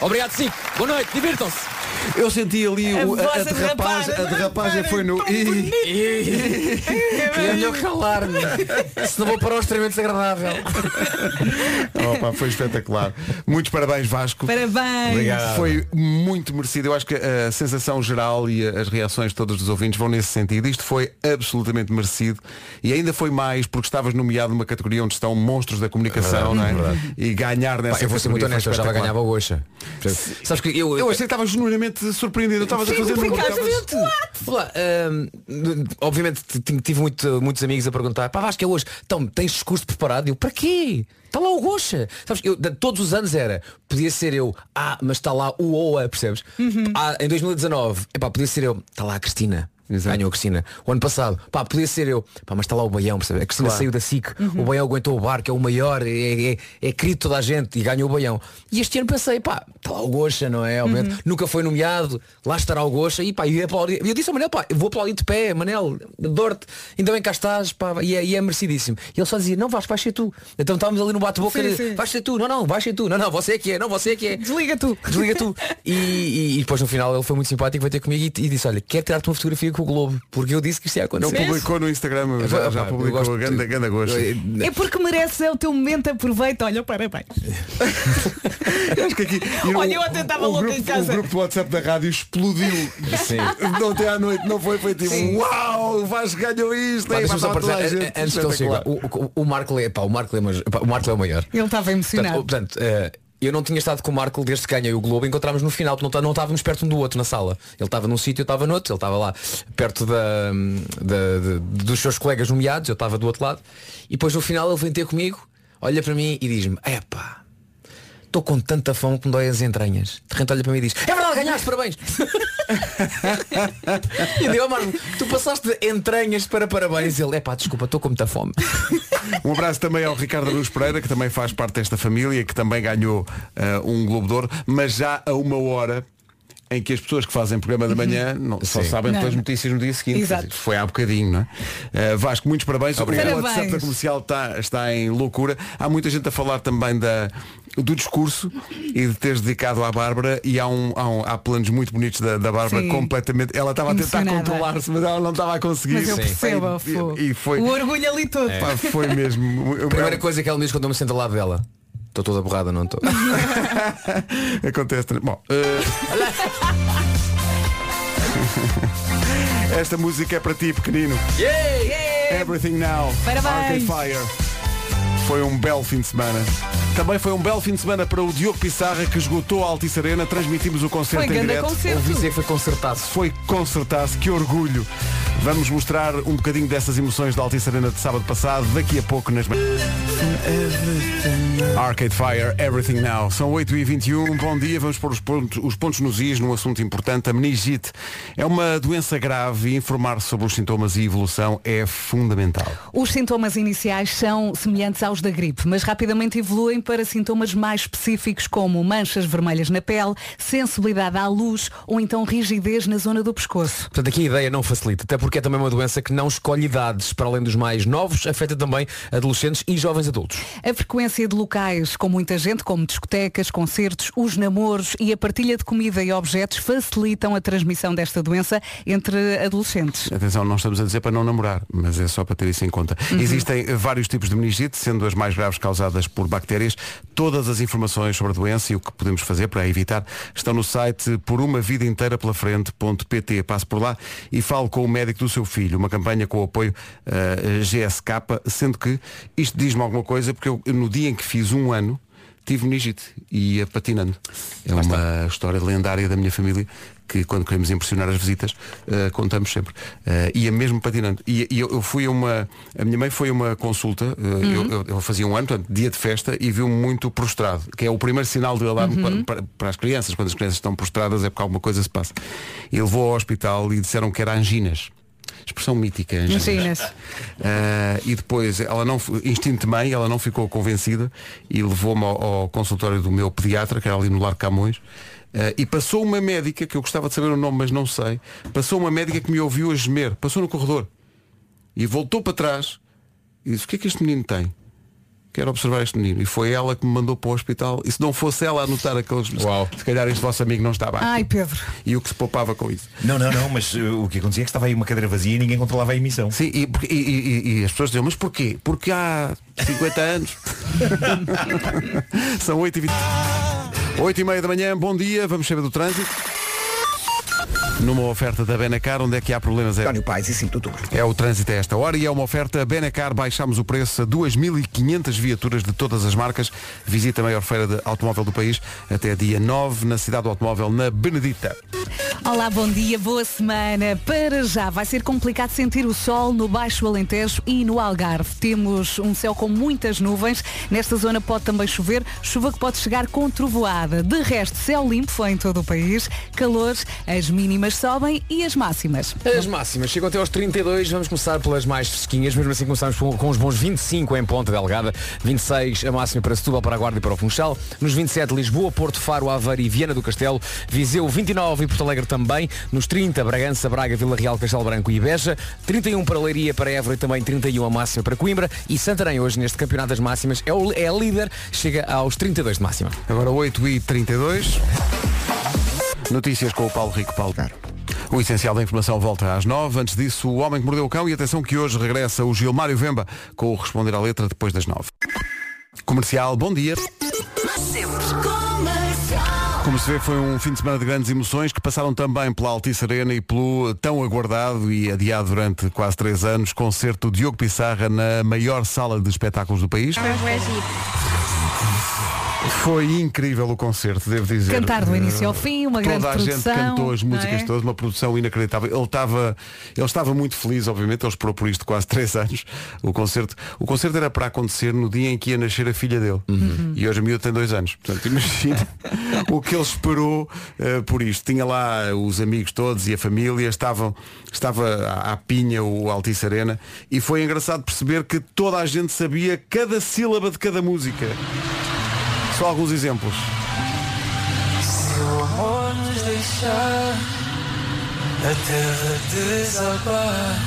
[SPEAKER 2] Obrigado, Cico. Boa noite, divirtam-se.
[SPEAKER 1] Eu senti ali
[SPEAKER 4] A
[SPEAKER 1] o- a, a, derrapagem, a derrapagem foi no. Ih,
[SPEAKER 5] E é melhor calar-me. Se não vou para o extremamente desagradável.
[SPEAKER 1] Opa, foi espetacular. Muitos parabéns, Vasco.
[SPEAKER 4] Parabéns.
[SPEAKER 5] Obrigado.
[SPEAKER 1] Foi muito merecido. Eu acho que a sensação geral e as reações de todos os ouvintes vão nesse sentido. Isto foi absolutamente merecido e ainda foi mais porque estavas nomeado numa categoria onde estão monstros da comunicação, não é? E ganhar nessa
[SPEAKER 5] Pá, eu vou ser muito honesto, eu já vai
[SPEAKER 1] espetacular.
[SPEAKER 5] ganhar a Goxa. Sabes que eu,
[SPEAKER 1] Eu achei que estava genuinamente surpreendido. Eu estavas a fazer
[SPEAKER 5] lá, hum, obviamente tive muito- muitos amigos a perguntar, pá, Vasco é hoje, então tens discurso preparado? Eu, para quê? Está lá o Goxa. Sabes, eu, todos os anos era, podia ser eu, ah, mas está lá o OA, percebes? Ah, em 2019, epá, podia ser eu, está lá a Cristina.
[SPEAKER 1] Exato.
[SPEAKER 5] Ganhou a Cristina. O ano passado, pá, podia ser eu, pá, mas está lá o Baião, percebes? A Cristina saiu da SIC, o Baião aguentou o barco, é o maior, é, é, é querido de toda a gente e ganhou o Baião. E este ano pensei, pá, está lá o Goxa, não é? Obviamente, Nunca foi nomeado, lá estará o Goxa e pá, e eu, aplaudi- eu disse ao Manel, pá, eu vou aplaudir de pé, Manel, dor-te, ainda bem cá estás, pá, e é, e é merecidíssimo. E ele só dizia, não, vais, vais ser tu. Então estávamos ali no bate-boca, vais ser tu, não, não, vais ser tu, não, não, você é que é, não, você é que é.
[SPEAKER 4] Desliga tu.
[SPEAKER 5] Desliga tu. E, e- e depois no final ele foi muito simpático, veio ter comigo e, e disse, olha, quero tirar-te uma fotografia com o Globo, porque eu disse que isto ia
[SPEAKER 1] Não
[SPEAKER 5] acontecer.
[SPEAKER 1] publicou no Instagram, já, já
[SPEAKER 5] Pá, eu
[SPEAKER 1] publicou
[SPEAKER 5] gosto
[SPEAKER 1] a ganda, ganda gosto.
[SPEAKER 4] É porque mereces, é o teu momento, aproveita. Olha, parabéns.
[SPEAKER 1] Acho que aqui,
[SPEAKER 4] Olha,
[SPEAKER 1] o-
[SPEAKER 4] eu até estava
[SPEAKER 1] o
[SPEAKER 4] louca
[SPEAKER 1] grupo-
[SPEAKER 4] em casa.
[SPEAKER 1] O grupo do WhatsApp da rádio explodiu.
[SPEAKER 5] Sim.
[SPEAKER 1] De ontem à noite, não foi? Foi tipo,
[SPEAKER 4] Sim.
[SPEAKER 1] uau, o Vasco ganhou isto.
[SPEAKER 5] Pá,
[SPEAKER 1] Ei,
[SPEAKER 5] deixa-me só
[SPEAKER 1] gente.
[SPEAKER 5] eh, antes que ele chegue, o, o, o Marco é, pá, o Marco é, o Marco é o maior.
[SPEAKER 4] Ele estava
[SPEAKER 5] Portanto,
[SPEAKER 4] emocionado.
[SPEAKER 5] o- portanto, eh, eu não tinha estado com o Marco desde que ganhei o Globo, encontramos no final, não tá- não estávamos perto um do outro na sala. Ele estava num sítio, eu estava no outro, ele estava lá perto da, da- de- dos seus colegas nomeados, eu estava do outro lado, e depois no final ele vem ter comigo, olha para mim e diz-me, epá, estou com tanta fome que me dói as entranhas. De repente olha para mim e diz, é verdade, ganhaste, parabéns! e eu digo, "Oh, Marco, tu passaste de entranhas para parabéns. Ele, epá, desculpa, estou com muita fome.
[SPEAKER 1] Um abraço também ao Ricardo Aruz Pereira, que também faz parte desta família, que também ganhou eh, um Globo de Ouro, mas já a uma hora em que as pessoas que fazem programa da manhã não, só
[SPEAKER 5] Sim.
[SPEAKER 1] sabem
[SPEAKER 4] Não.
[SPEAKER 1] pelas notícias no dia seguinte.
[SPEAKER 4] Exato.
[SPEAKER 1] Foi há bocadinho, não é? Eh, Vasco, muitos parabéns.
[SPEAKER 5] Obrigado.
[SPEAKER 1] O WhatsApp da comercial está, está em loucura. Há muita gente a falar também da, do discurso e de teres dedicado à Bárbara e há, um, há, um- há planos muito bonitos da, da Bárbara
[SPEAKER 4] Sim.
[SPEAKER 1] completamente. Ela estava a tentar controlar-se, mas ela não estava a conseguir.
[SPEAKER 4] Mas eu
[SPEAKER 5] Sim.
[SPEAKER 4] percebo,
[SPEAKER 1] E- e, foi,
[SPEAKER 4] o orgulho ali todo.
[SPEAKER 1] pá, foi mesmo.
[SPEAKER 5] A primeira coisa que ela me diz quando eu me sento ao lado dela, estou toda borrada, não estou.
[SPEAKER 1] Acontece. Bom, eh, esta música é para ti, pequenino. Everything Now. Arcade
[SPEAKER 4] Parabéns.
[SPEAKER 1] Fire. Foi um belo fim de semana. Também foi um belo fim de semana para o Diogo Pissarra que esgotou a Altice Arena. Transmitimos o concerto
[SPEAKER 4] Foi
[SPEAKER 1] em direto.
[SPEAKER 4] concerto.
[SPEAKER 5] Ouvi dizer que foi consertado.
[SPEAKER 1] Foi concertar-se, que orgulho. Vamos mostrar um bocadinho dessas emoções da Altice Arena de sábado passado, daqui a pouco nas Arcade Fire, Everything Now. São 8h21, bom dia, vamos pôr os pontos, os pontos nos is num assunto importante. A meningite é uma doença grave e informar sobre os sintomas e evolução é fundamental.
[SPEAKER 4] Os sintomas iniciais são semelhantes aos da gripe, mas rapidamente evoluem para sintomas mais específicos como manchas vermelhas na pele, sensibilidade à luz ou então rigidez na zona do pescoço.
[SPEAKER 5] Portanto, aqui a ideia não facilita, até porque é também uma doença que não escolhe idades. Para além dos mais novos, afeta também adolescentes e jovens adultos.
[SPEAKER 4] A frequência de locais com muita gente, como discotecas, concertos, os namoros e a partilha de comida e objetos facilitam a transmissão desta doença entre adolescentes.
[SPEAKER 1] Atenção, não estamos a dizer para não namorar, mas é só para ter isso em conta. Existem eh, vários tipos de meningite, sendo as mais graves causadas por bactérias. Todas as informações sobre a doença e o que podemos fazer para evitar estão no site por uma vida inteira pela frente.pt. Passe por lá e fale com o médico do seu filho. Uma campanha com o apoio eh, GSK, sendo que isto diz-me alguma coisa, porque eu no dia em que fiz um ano tive meningite e ia patinando. É uma história lendária da minha família que quando queremos impressionar as visitas eh, contamos sempre. Eh, ia mesmo patinando. E, e eu, eu fui a uma. A minha mãe foi a uma consulta, eh, eu, eu- eu fazia um ano, portanto, dia de festa, e viu-me muito prostrado, que é o primeiro sinal de alarme para, para- para as crianças. Quando as crianças estão prostradas é porque alguma coisa se passa. E levou ao hospital e disseram que era anginas. Expressão mítica, anginas.
[SPEAKER 4] Anginas.
[SPEAKER 1] Ah, e depois ela não instinto de mãe, ela não ficou convencida e levou-me ao, ao consultório do meu pediatra, que era ali no Lar Camões, ah, e passou uma médica, que eu gostava de saber o nome, mas não sei, passou uma médica que me ouviu a gemer, passou no corredor e voltou para trás e disse, o que é que este menino tem? Quero observar este menino. E foi ela que me mandou para o hospital. E se não fosse ela a anotar aqueles.
[SPEAKER 5] Uau.
[SPEAKER 1] Se calhar este vosso amigo não estava aqui.
[SPEAKER 4] Ai, Pedro.
[SPEAKER 1] E o que se poupava com isso.
[SPEAKER 11] Não, não, não, mas uh, o que acontecia é que estava aí uma cadeira vazia e ninguém controlava a emissão.
[SPEAKER 1] Sim, e, e- e- e as pessoas diziam, mas porquê? Porque há 50 anos. São 8 e 20 8 e meia da manhã, bom dia, vamos saber do trânsito. Numa oferta da Benacar, onde é que há problemas? É,
[SPEAKER 3] António Pais e 5 de outubro.
[SPEAKER 1] é o trânsito a esta hora e é uma oferta Benacar. Baixamos o preço a 2.500 viaturas de todas as marcas. Visita a maior feira de automóvel do país até dia 9 na cidade do automóvel, na Benedita.
[SPEAKER 4] Olá, bom dia, boa semana. Para já vai ser complicado sentir o sol no Baixo Alentejo e no Algarve. Temos um céu com muitas nuvens. Nesta zona pode também chover, chuva que pode chegar com trovoada. De resto, céu limpo em todo o país, calor, as mínimas sobem e as máximas.
[SPEAKER 5] As máximas chegam até aos 32, vamos começar pelas mais fresquinhas, mesmo assim começamos com, os bons 25 em Ponta Delgada, 26 a máxima para Setúbal, para a Guarda e para o Funchal, nos 27 Lisboa, Porto Faro, Aveiro e Viana do Castelo, Viseu 29 e Porto Alegre também, nos 30 Bragança, Braga, Vila Real, Castelo Branco e Beja, 31 para Leiria, para Évora e também 31 a máxima para Coimbra e Santarém hoje neste campeonato das máximas é, o, é a líder, chega aos 32 de máxima.
[SPEAKER 1] Agora 8 e 32 Notícias com o Paulo Rico Paulo. O essencial da informação volta às 9. Antes disso, o homem que mordeu o cão e atenção que hoje regressa o Gilmário Vemba com o responder à letra depois das 9. Comercial, bom dia. Como se vê, foi um fim de semana de grandes emoções que passaram também pela Altice Arena e pelo tão aguardado e adiado durante quase três anos concerto Diogo Pissarra na maior sala de espetáculos do país. Incrível o concerto, devo dizer.
[SPEAKER 4] Cantar do
[SPEAKER 1] Eh,
[SPEAKER 4] início ao fim, uma
[SPEAKER 1] Toda
[SPEAKER 4] grande
[SPEAKER 1] a
[SPEAKER 4] produção,
[SPEAKER 1] gente cantou as músicas
[SPEAKER 4] é?
[SPEAKER 1] todas, uma produção inacreditável. Ele estava, ele estava muito feliz, obviamente, ele esperou por isto quase três anos. O concerto, o concerto era para acontecer no dia em que ia nascer a filha dele.
[SPEAKER 4] Uhum.
[SPEAKER 1] E hoje a miúda tem dois anos. Portanto, imagina o que ele esperou eh, por isto. Tinha lá os amigos todos e a família, estavam, estava à, à pinha o Altice Arena e foi engraçado perceber que toda a gente sabia cada sílaba de cada música. Só alguns exemplos.
[SPEAKER 12] Se o amor nos deixar, a terra desabar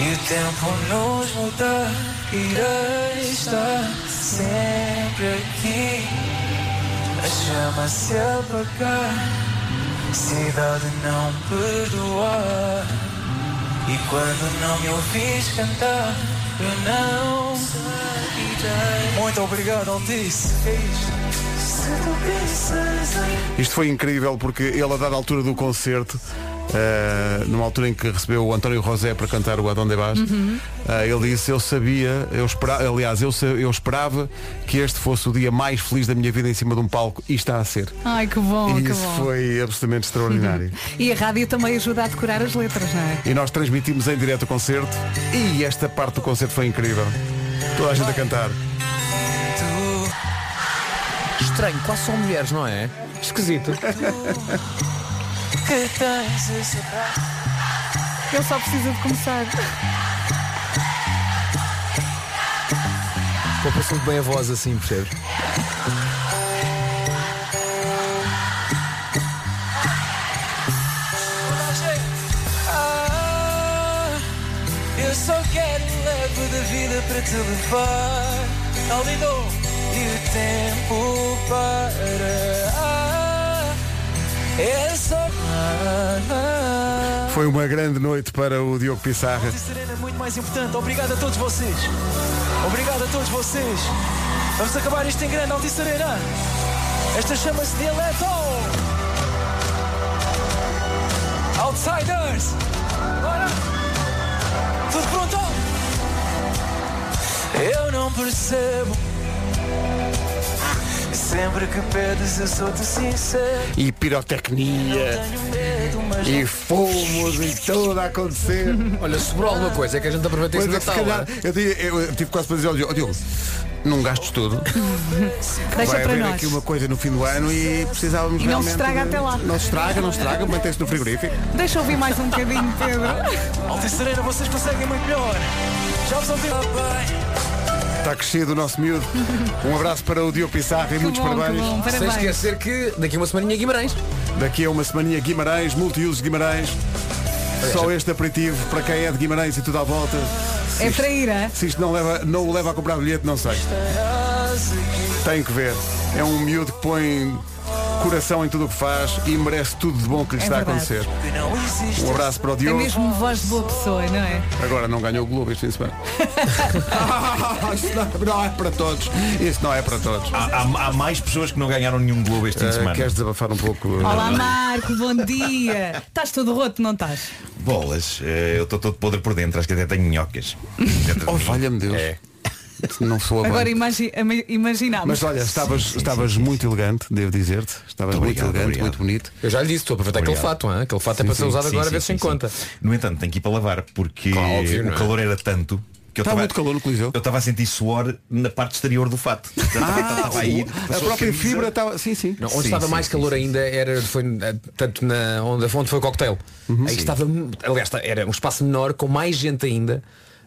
[SPEAKER 12] e o tempo nos mudar, irei estar sempre aqui. A chama se apagar, cidade não perdoar. E quando não me ouvis cantar, eu não sairei. Muito obrigado, Altice.
[SPEAKER 1] Isto foi incrível porque ele a dada altura do concerto, eh, numa altura em que recebeu o António Rosé para cantar o Adonde Vas,
[SPEAKER 4] Uhum.
[SPEAKER 1] eh, ele disse, eu sabia, eu esperava, aliás, eu, eu esperava que este fosse o dia mais feliz da minha vida em cima de um palco e está a ser.
[SPEAKER 4] Ai, que bom,
[SPEAKER 1] e
[SPEAKER 4] que
[SPEAKER 1] isso
[SPEAKER 4] bom.
[SPEAKER 1] foi absolutamente extraordinário.
[SPEAKER 4] E a rádio também ajuda a decorar as letras, não é?
[SPEAKER 1] E nós transmitimos em direto o concerto e esta parte do concerto foi incrível. Toda a gente a cantar.
[SPEAKER 5] Estranho, quase são mulheres, não é? Esquisito.
[SPEAKER 12] que tens esse abraço.
[SPEAKER 4] Ele só precisa de começar.
[SPEAKER 5] Poupa-se muito bem a voz assim, percebes?
[SPEAKER 12] Ah, eu só quero o leve da vida para te levar ao lindo e o tempo para.
[SPEAKER 1] Foi uma grande noite para o Diogo Pissarra.
[SPEAKER 12] Serena é muito mais importante. Obrigado a todos vocês. Obrigado a todos vocês. Vamos acabar isto em grande, Altice Arena. Esta chama-se Dialeto. Outsiders. Bora. Tudo pronto? Eu não percebo. Sempre que pedes, eu sou-te sincero.
[SPEAKER 1] E pirotecnia.
[SPEAKER 12] Medo,
[SPEAKER 1] E fomos e tudo a acontecer.
[SPEAKER 5] Olha, sobrou alguma coisa, é que a gente aproveita
[SPEAKER 1] Pois
[SPEAKER 5] esse
[SPEAKER 1] é,
[SPEAKER 5] Natal.
[SPEAKER 1] calhar,
[SPEAKER 5] é?
[SPEAKER 1] eu, tive- eu tive quase para dizer, olha, ó, Diogo, não gastes tudo.
[SPEAKER 4] Deixa
[SPEAKER 1] Vai
[SPEAKER 4] para
[SPEAKER 1] haver
[SPEAKER 4] nós.
[SPEAKER 1] aqui uma coisa no fim do ano e precisávamos
[SPEAKER 4] E não se estraga
[SPEAKER 1] de-
[SPEAKER 4] até lá.
[SPEAKER 1] Não se estraga, não se estraga, mantém-se no frigorífico.
[SPEAKER 4] Deixa eu ouvir mais um bocadinho, Pedro.
[SPEAKER 12] Altice Serena, vocês conseguem muito melhor. Já vos ouvi.
[SPEAKER 1] Está crescido o nosso miúdo. Um abraço para o Diogo Pissarra e muitos
[SPEAKER 4] bom,
[SPEAKER 1] parabéns.
[SPEAKER 4] bom.
[SPEAKER 5] Sem
[SPEAKER 4] Parabéns.
[SPEAKER 5] esquecer que daqui a uma semaninha Guimarães.
[SPEAKER 1] Daqui a uma semaninha Guimarães, multiusos Guimarães. Só este aperitivo para quem é de Guimarães e tudo à volta. Se
[SPEAKER 4] É ir, é?
[SPEAKER 1] Se isto não, leva, não o leva a comprar bilhete, não sei. Tem que ver. É um miúdo que põe coração em tudo o que faz e merece tudo de bom que lhe
[SPEAKER 4] É
[SPEAKER 1] está
[SPEAKER 4] verdade.
[SPEAKER 1] a acontecer. Um abraço para o
[SPEAKER 4] É
[SPEAKER 1] Diogo.
[SPEAKER 4] mesmo voz de boa pessoa, não é?
[SPEAKER 1] Agora não ganhou o Globo este fim de semana. Isso não, não é para todos. Isso não é para todos.
[SPEAKER 11] Há, há- há mais pessoas que não ganharam nenhum Globo este fim de
[SPEAKER 1] Eh,
[SPEAKER 11] semana.
[SPEAKER 1] queres desabafar um pouco?
[SPEAKER 4] Olá Marco, bom dia. Estás todo roto, não estás?
[SPEAKER 11] Bolas, eh, eu estou todo podre por dentro, acho que até tenho minhocas.
[SPEAKER 1] Oh,
[SPEAKER 11] mim.
[SPEAKER 1] valha-me Deus.
[SPEAKER 11] É.
[SPEAKER 1] Não sou a
[SPEAKER 4] Agora imagi ama- imaginamos.
[SPEAKER 1] Mas olha, estavas, estavas muito elegante, devo dizer-te. Estavas muito,
[SPEAKER 11] Muito
[SPEAKER 1] elegante,
[SPEAKER 11] obrigado.
[SPEAKER 1] muito bonito.
[SPEAKER 5] Eu já lhe disse, estou a aproveitar aquele fato, hein? aquele fato é
[SPEAKER 1] Sim,
[SPEAKER 5] para ser
[SPEAKER 1] sim,
[SPEAKER 5] usado
[SPEAKER 11] Sim,
[SPEAKER 5] agora a
[SPEAKER 11] sim,
[SPEAKER 5] ver se
[SPEAKER 11] sim,
[SPEAKER 5] encontra.
[SPEAKER 11] sim. No entanto, tenho que ir para lavar porque
[SPEAKER 5] Claro, óbvio, não
[SPEAKER 11] o
[SPEAKER 5] é?
[SPEAKER 11] calor era tanto que eu
[SPEAKER 1] Estava muito calor no Coliseu.
[SPEAKER 11] Eu estava a sentir suor na parte exterior do fato. Estava a ir,
[SPEAKER 1] Ah, a própria
[SPEAKER 11] camisa.
[SPEAKER 1] fibra estava. Sim, sim.
[SPEAKER 5] Não, onde
[SPEAKER 11] Sim,
[SPEAKER 5] estava
[SPEAKER 11] sim,
[SPEAKER 5] mais
[SPEAKER 11] sim,
[SPEAKER 5] calor
[SPEAKER 11] sim,
[SPEAKER 5] ainda era foi tanto na onde a fonte foi o cocktail. Aí estava, aliás, era um espaço menor com mais gente ainda.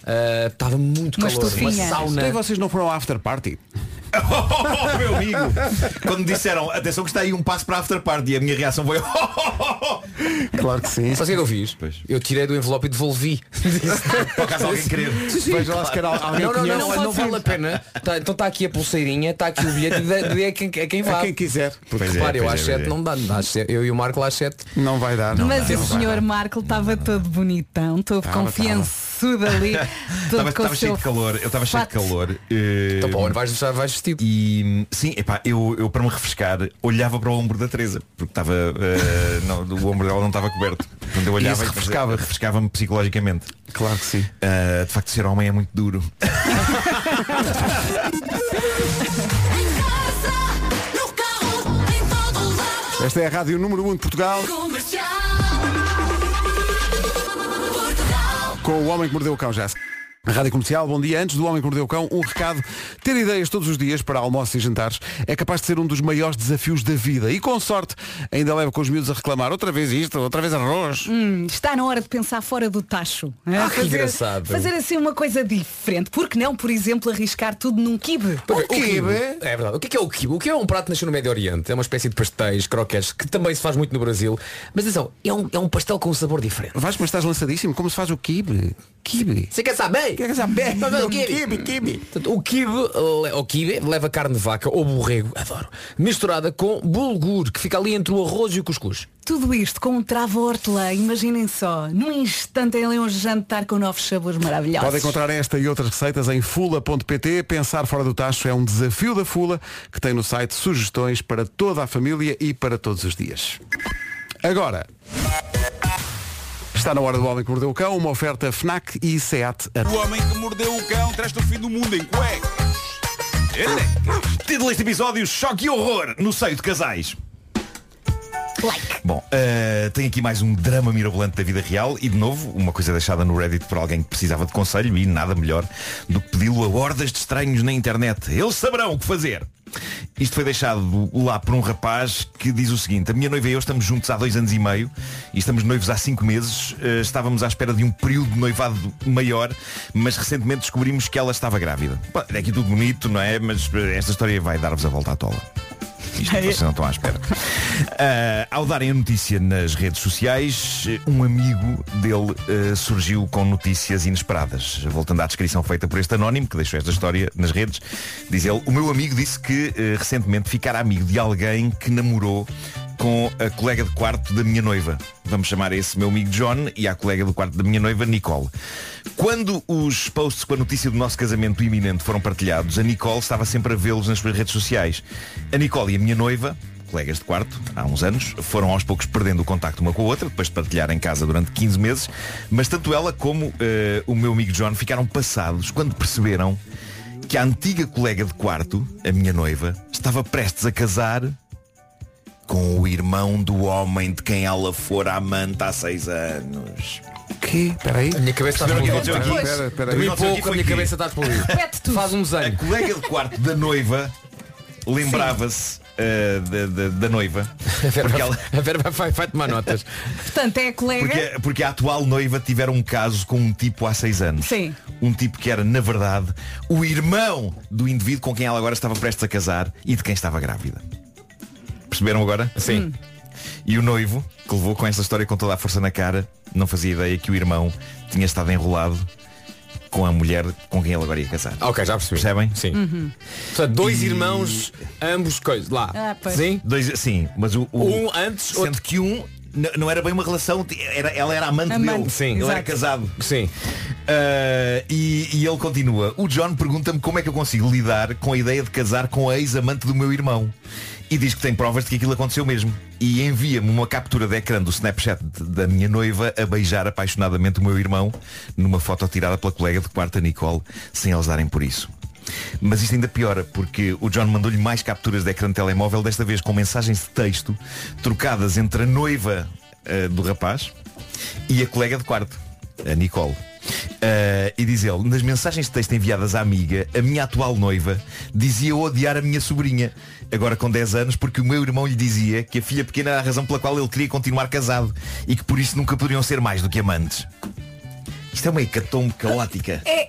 [SPEAKER 5] Eh, estava muito
[SPEAKER 4] Uma
[SPEAKER 5] calor, uma
[SPEAKER 4] estufinha.
[SPEAKER 5] sauna.
[SPEAKER 1] Então e vocês não foram ao after party?
[SPEAKER 11] Oh, meu amigo! Quando me disseram, atenção que está aí um passo para a after party, a minha reação foi
[SPEAKER 1] Claro que sim.
[SPEAKER 5] Sabe o que é que eu fiz?
[SPEAKER 11] Pois.
[SPEAKER 5] Eu tirei do envelope e devolvi.
[SPEAKER 11] Por acaso alguém querer.
[SPEAKER 1] Veja lá se calhar alguém
[SPEAKER 5] Não, não, não, não, não vale a pena. Tá, então está aqui a pulseirinha, está aqui o bilhete, dê dê a quem, a quem
[SPEAKER 1] A
[SPEAKER 5] vá.
[SPEAKER 1] quem quiser.
[SPEAKER 11] Pois é,
[SPEAKER 5] Repare, eu
[SPEAKER 11] pois
[SPEAKER 5] às
[SPEAKER 11] é,
[SPEAKER 5] 7
[SPEAKER 11] pois é.
[SPEAKER 5] não dá, às sete- eu e o Marco às 7.
[SPEAKER 1] Não vai dar.
[SPEAKER 4] Mas
[SPEAKER 11] dá,
[SPEAKER 4] o
[SPEAKER 11] não vai
[SPEAKER 4] senhor
[SPEAKER 11] dar.
[SPEAKER 4] Marco estava todo bonitão, todo
[SPEAKER 1] Tava,
[SPEAKER 4] confiançudo ali.
[SPEAKER 11] Estava cheio de calor, eu estava cheio de calor. eh,
[SPEAKER 5] Então, bom, vais, já vais vestido.
[SPEAKER 11] E sim, epá, eu, eu para me refrescar olhava para o ombro da Teresa, porque estava eh, não, o ombro dela não estava coberto. Quando eu olhava e
[SPEAKER 1] refrescava.
[SPEAKER 11] refrescava-me psicologicamente.
[SPEAKER 1] Claro que sim.
[SPEAKER 11] Uh, de facto, ser homem é muito duro.
[SPEAKER 1] Esta é a Rádio Número 1 de Portugal. Com o Homem que Mordeu o Cão, já. Rádio Comercial, bom dia. Antes do Homem que Mordeu o Cão, um recado. Ter ideias todos os dias para almoços e jantares é capaz de ser um dos maiores desafios da vida. E com sorte, ainda leva com os miúdos a reclamar outra vez isto, outra vez arroz.
[SPEAKER 4] Hum, está na hora de pensar fora do tacho.
[SPEAKER 5] Ah, que
[SPEAKER 4] fazer,
[SPEAKER 5] engraçado.
[SPEAKER 4] fazer assim uma coisa diferente. Por que não, por exemplo, arriscar tudo num kibe?
[SPEAKER 5] O quibe? É verdade. O que é, que é o quibe? O que é um prato que nasceu no Médio Oriente? É uma espécie de pastéis, croquetes, que também se faz muito no Brasil. Mas atenção, é um, é um pastel com um sabor diferente.
[SPEAKER 1] Vais, mas estás lançadíssimo. Como se faz o kibe? Kibe.
[SPEAKER 5] Você quer saber?
[SPEAKER 1] Quer saber?
[SPEAKER 5] Vamos ver o quibe. Portanto, o le- o quibe leva carne de vaca ou borrego, adoro, misturada com bulgur, que fica ali entre o arroz e o cuscuz.
[SPEAKER 4] Tudo isto com um travo hortelã, imaginem só. Num instante tem ali um jantar com novos sabores maravilhosos.
[SPEAKER 1] Pode encontrar esta e outras receitas em fula.pt. Pensar fora do tacho é um desafio da Fula que tem no site sugestões para toda a família e para todos os dias. Agora, está na hora do Homem que Mordeu o Cão, uma oferta FNAC e SEAT.
[SPEAKER 8] O homem que mordeu o cão traz-te o fim do mundo em cuecas.
[SPEAKER 11] Título deste episódio, choque e horror no seio de casais. Bom, eh, tem aqui mais um drama mirabolante da vida real e de novo, uma coisa deixada no Reddit por alguém que precisava de conselho e nada melhor do que pedi-lo a hordas de estranhos na internet. Eles saberão o que fazer. Isto foi deixado lá por um rapaz que diz o seguinte, a minha noiva e eu estamos juntos há dois anos e meio e estamos noivos há cinco meses. Eh, estávamos à espera de um período de noivado maior, mas recentemente descobrimos que ela estava grávida. Pá, É aqui tudo bonito, não é? Mas eh, esta história vai dar-vos a volta à tola. Isto vocês não estão à espera. Ah, ao darem a notícia nas redes sociais, um amigo dele ah, surgiu com notícias inesperadas. Voltando à descrição feita por este anónimo, que deixou esta história nas redes, diz ele, o meu amigo disse que ah, recentemente ficara amigo de alguém que namorou com a colega de quarto da minha noiva. Vamos chamar esse meu amigo John e a colega do quarto da minha noiva, Nicole. Quando os posts com a notícia do nosso casamento iminente foram partilhados, a Nicole estava sempre a vê-los nas suas redes sociais. A Nicole e a minha noiva, colegas de quarto, há uns anos, foram aos poucos perdendo o contacto uma com a outra, depois de partilhar em casa durante 15 meses, mas tanto ela como eh, o meu amigo John ficaram passados quando perceberam que a antiga colega de quarto, a minha noiva, estava prestes a casar com o irmão do homem de quem ela fora amante há seis anos.
[SPEAKER 1] Que? Espera aí.
[SPEAKER 5] A minha cabeça está explodida.
[SPEAKER 11] aconteceu aqui?
[SPEAKER 1] Espera, espera aí.
[SPEAKER 5] Pouco, a minha
[SPEAKER 11] que-
[SPEAKER 5] cabeça está
[SPEAKER 4] tudo.
[SPEAKER 5] Faz um
[SPEAKER 11] A
[SPEAKER 5] desenho.
[SPEAKER 11] colega de quarto da noiva lembrava-se eh, da, da- da noiva.
[SPEAKER 5] A vai,
[SPEAKER 11] ela-
[SPEAKER 5] a Vera vai, vai, vai tomar notas.
[SPEAKER 4] Portanto, é a colega.
[SPEAKER 11] porque, porque a atual noiva tiveram um caso com um tipo há seis anos.
[SPEAKER 4] Sim.
[SPEAKER 11] Um tipo que era, na verdade, o irmão do indivíduo com quem ela agora estava prestes a casar e de quem estava grávida. Perceberam agora?
[SPEAKER 5] Sim.
[SPEAKER 11] E o noivo, que levou com essa história com toda a força na cara, não fazia ideia que o irmão tinha estado enrolado com a mulher com quem ele agora ia casar.
[SPEAKER 5] Ok, já percebi.
[SPEAKER 11] Percebem?
[SPEAKER 5] Sim. Portanto, dois irmãos, ambos coisas. Lá.
[SPEAKER 4] Ah, pois.
[SPEAKER 5] Sim?
[SPEAKER 11] Dois, sim, mas o, o-
[SPEAKER 5] Um antes,
[SPEAKER 11] sendo
[SPEAKER 5] outro-
[SPEAKER 11] que um n- não era bem uma relação, era, ela era amante,
[SPEAKER 4] Amante,
[SPEAKER 11] dele.
[SPEAKER 5] sim.
[SPEAKER 11] Ele era
[SPEAKER 4] exato.
[SPEAKER 11] casado.
[SPEAKER 5] Sim.
[SPEAKER 11] Ah, e, e ele continua. O John pergunta-me como é que eu consigo lidar com a ideia de casar com a ex-amante do meu irmão. E diz que tem provas de que aquilo aconteceu mesmo. E envia-me uma captura de ecrã do Snapchat da minha noiva a beijar apaixonadamente o meu irmão numa foto tirada pela colega de quarto, a Nicole, sem eles darem por isso. Mas isto ainda piora, porque o John mandou-lhe mais capturas de ecrã de telemóvel, desta vez com mensagens de texto trocadas entre a noiva ah, do rapaz e a colega de quarto, a Nicole. Ah, e diz ele, nas mensagens de texto enviadas à amiga, a minha atual noiva dizia odiar a minha sobrinha, agora com 10 anos, porque o meu irmão lhe dizia que a filha pequena era a razão pela qual ele queria continuar casado e que por isso nunca poderiam ser mais do que amantes. Isto é uma hecatombe caótica.
[SPEAKER 4] É.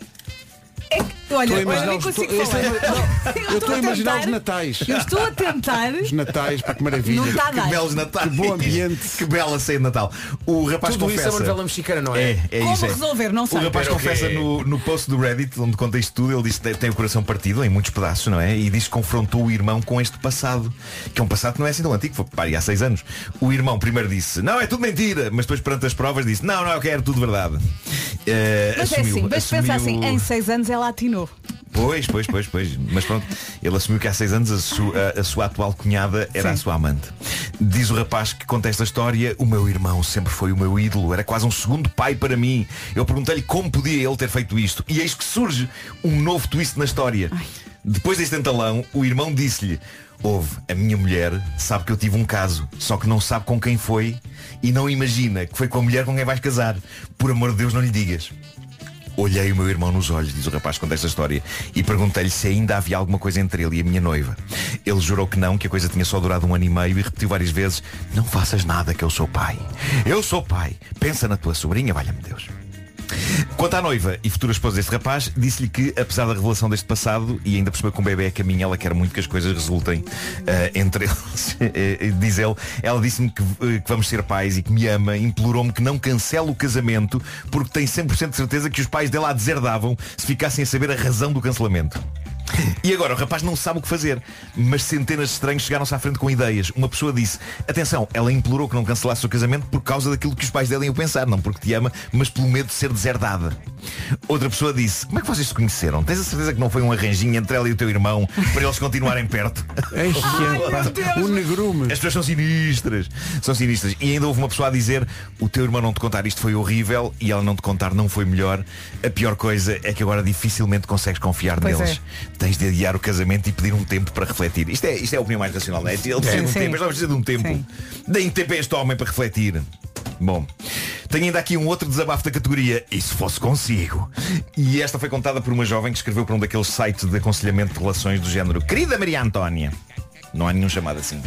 [SPEAKER 4] É olha, eu nem
[SPEAKER 1] os-
[SPEAKER 4] consigo
[SPEAKER 1] estou-
[SPEAKER 4] falar.
[SPEAKER 1] Eu estou a imaginar os natais.
[SPEAKER 4] Eu estou a tentar.
[SPEAKER 1] Os natais, para que maravilha.
[SPEAKER 4] Não a
[SPEAKER 11] Que belos natais.
[SPEAKER 1] Que bom ambiente.
[SPEAKER 11] que bela ceia de Natal. O rapaz
[SPEAKER 5] Tudo isso é
[SPEAKER 11] confessa.
[SPEAKER 5] uma novela mexicana, não é?
[SPEAKER 11] É, é
[SPEAKER 4] Como
[SPEAKER 11] isso. é.
[SPEAKER 4] resolver? Não
[SPEAKER 11] O
[SPEAKER 4] sei.
[SPEAKER 11] rapaz
[SPEAKER 5] Pero
[SPEAKER 11] confessa no, no post do Reddit, onde conta isto tudo, ele diz que tem o coração partido em muitos pedaços, não é? E diz que confrontou o irmão com este passado, que é um passado que não é assim tão antigo, foi pá, há seis anos. O irmão primeiro disse, não, é tudo mentira, mas depois perante as provas disse, não, não, eu quero tudo verdade. Eh,
[SPEAKER 4] Mas é
[SPEAKER 11] assumiu-
[SPEAKER 4] assim, mas pensa assim, em seis anos ela atinou.
[SPEAKER 11] Pois, pois, pois, pois. Mas pronto, ele assumiu que há seis anos a, su- a- a sua atual cunhada era a sua amante. Diz o rapaz que conta esta história, o meu irmão sempre foi o meu ídolo, era quase um segundo pai para mim. Eu perguntei-lhe como podia ele ter feito isto. E eis que surge um novo twist na história. Depois deste entalão, o irmão disse-lhe, Houve, a minha mulher sabe que eu tive um caso, só que não sabe com quem foi e não imagina que foi com a mulher com quem vais casar. Por amor de Deus, não lhe digas. Olhei o meu irmão nos olhos, diz o rapaz conta esta história, e perguntei-lhe se ainda havia alguma coisa entre ele e a minha noiva. Ele jurou que não, que a coisa tinha só durado um ano e meio e repetiu várias vezes, não faças nada que eu sou pai. Eu sou pai. Pensa na tua sobrinha, valha-me Deus. Quanto à noiva e futura esposa deste rapaz, disse-lhe que, apesar da revelação deste passado, e ainda por cima com o bebê a caminho, ela quer muito que as coisas resultem eh, entre eles. Eh, Diz ele, ela disse-me que, eh, que vamos ser pais e que me ama, implorou-me que não cancele o casamento, porque tem 100% de certeza que os pais dela a deserdavam se ficassem a saber a razão do cancelamento. E agora o rapaz não sabe o que fazer, mas centenas de estranhos chegaram-se à frente com ideias. Uma pessoa disse, atenção, ela implorou que não cancelasse o casamento por causa daquilo que os pais dela iam pensar, não porque te ama, mas pelo medo de ser deserdada. Outra pessoa disse, como é que vocês se conheceram? Tens a certeza que não foi um arranjinho entre ela e o teu irmão para eles continuarem perto?
[SPEAKER 1] o negrume.
[SPEAKER 11] As pessoas são sinistras. São sinistras. E ainda houve uma pessoa a dizer, o teu irmão não te contar isto foi horrível e ela não te contar não foi melhor. A pior coisa é que agora dificilmente consegues confiar
[SPEAKER 4] Pois
[SPEAKER 11] neles. Tens de adiar o casamento e pedir um tempo para refletir. Isto é, isto é a opinião mais racional, não é? Ele precisa de um
[SPEAKER 4] Sim,
[SPEAKER 11] tempo, não precisa de um tempo.
[SPEAKER 4] Sim.
[SPEAKER 11] Deem tempo a este homem para refletir. Bom, tenho ainda aqui um outro desabafo da categoria E se fosse consigo? E esta foi contada por uma jovem que escreveu para um daqueles sites de aconselhamento de relações do género Querida Maria Antónia não há nenhum chamado assim.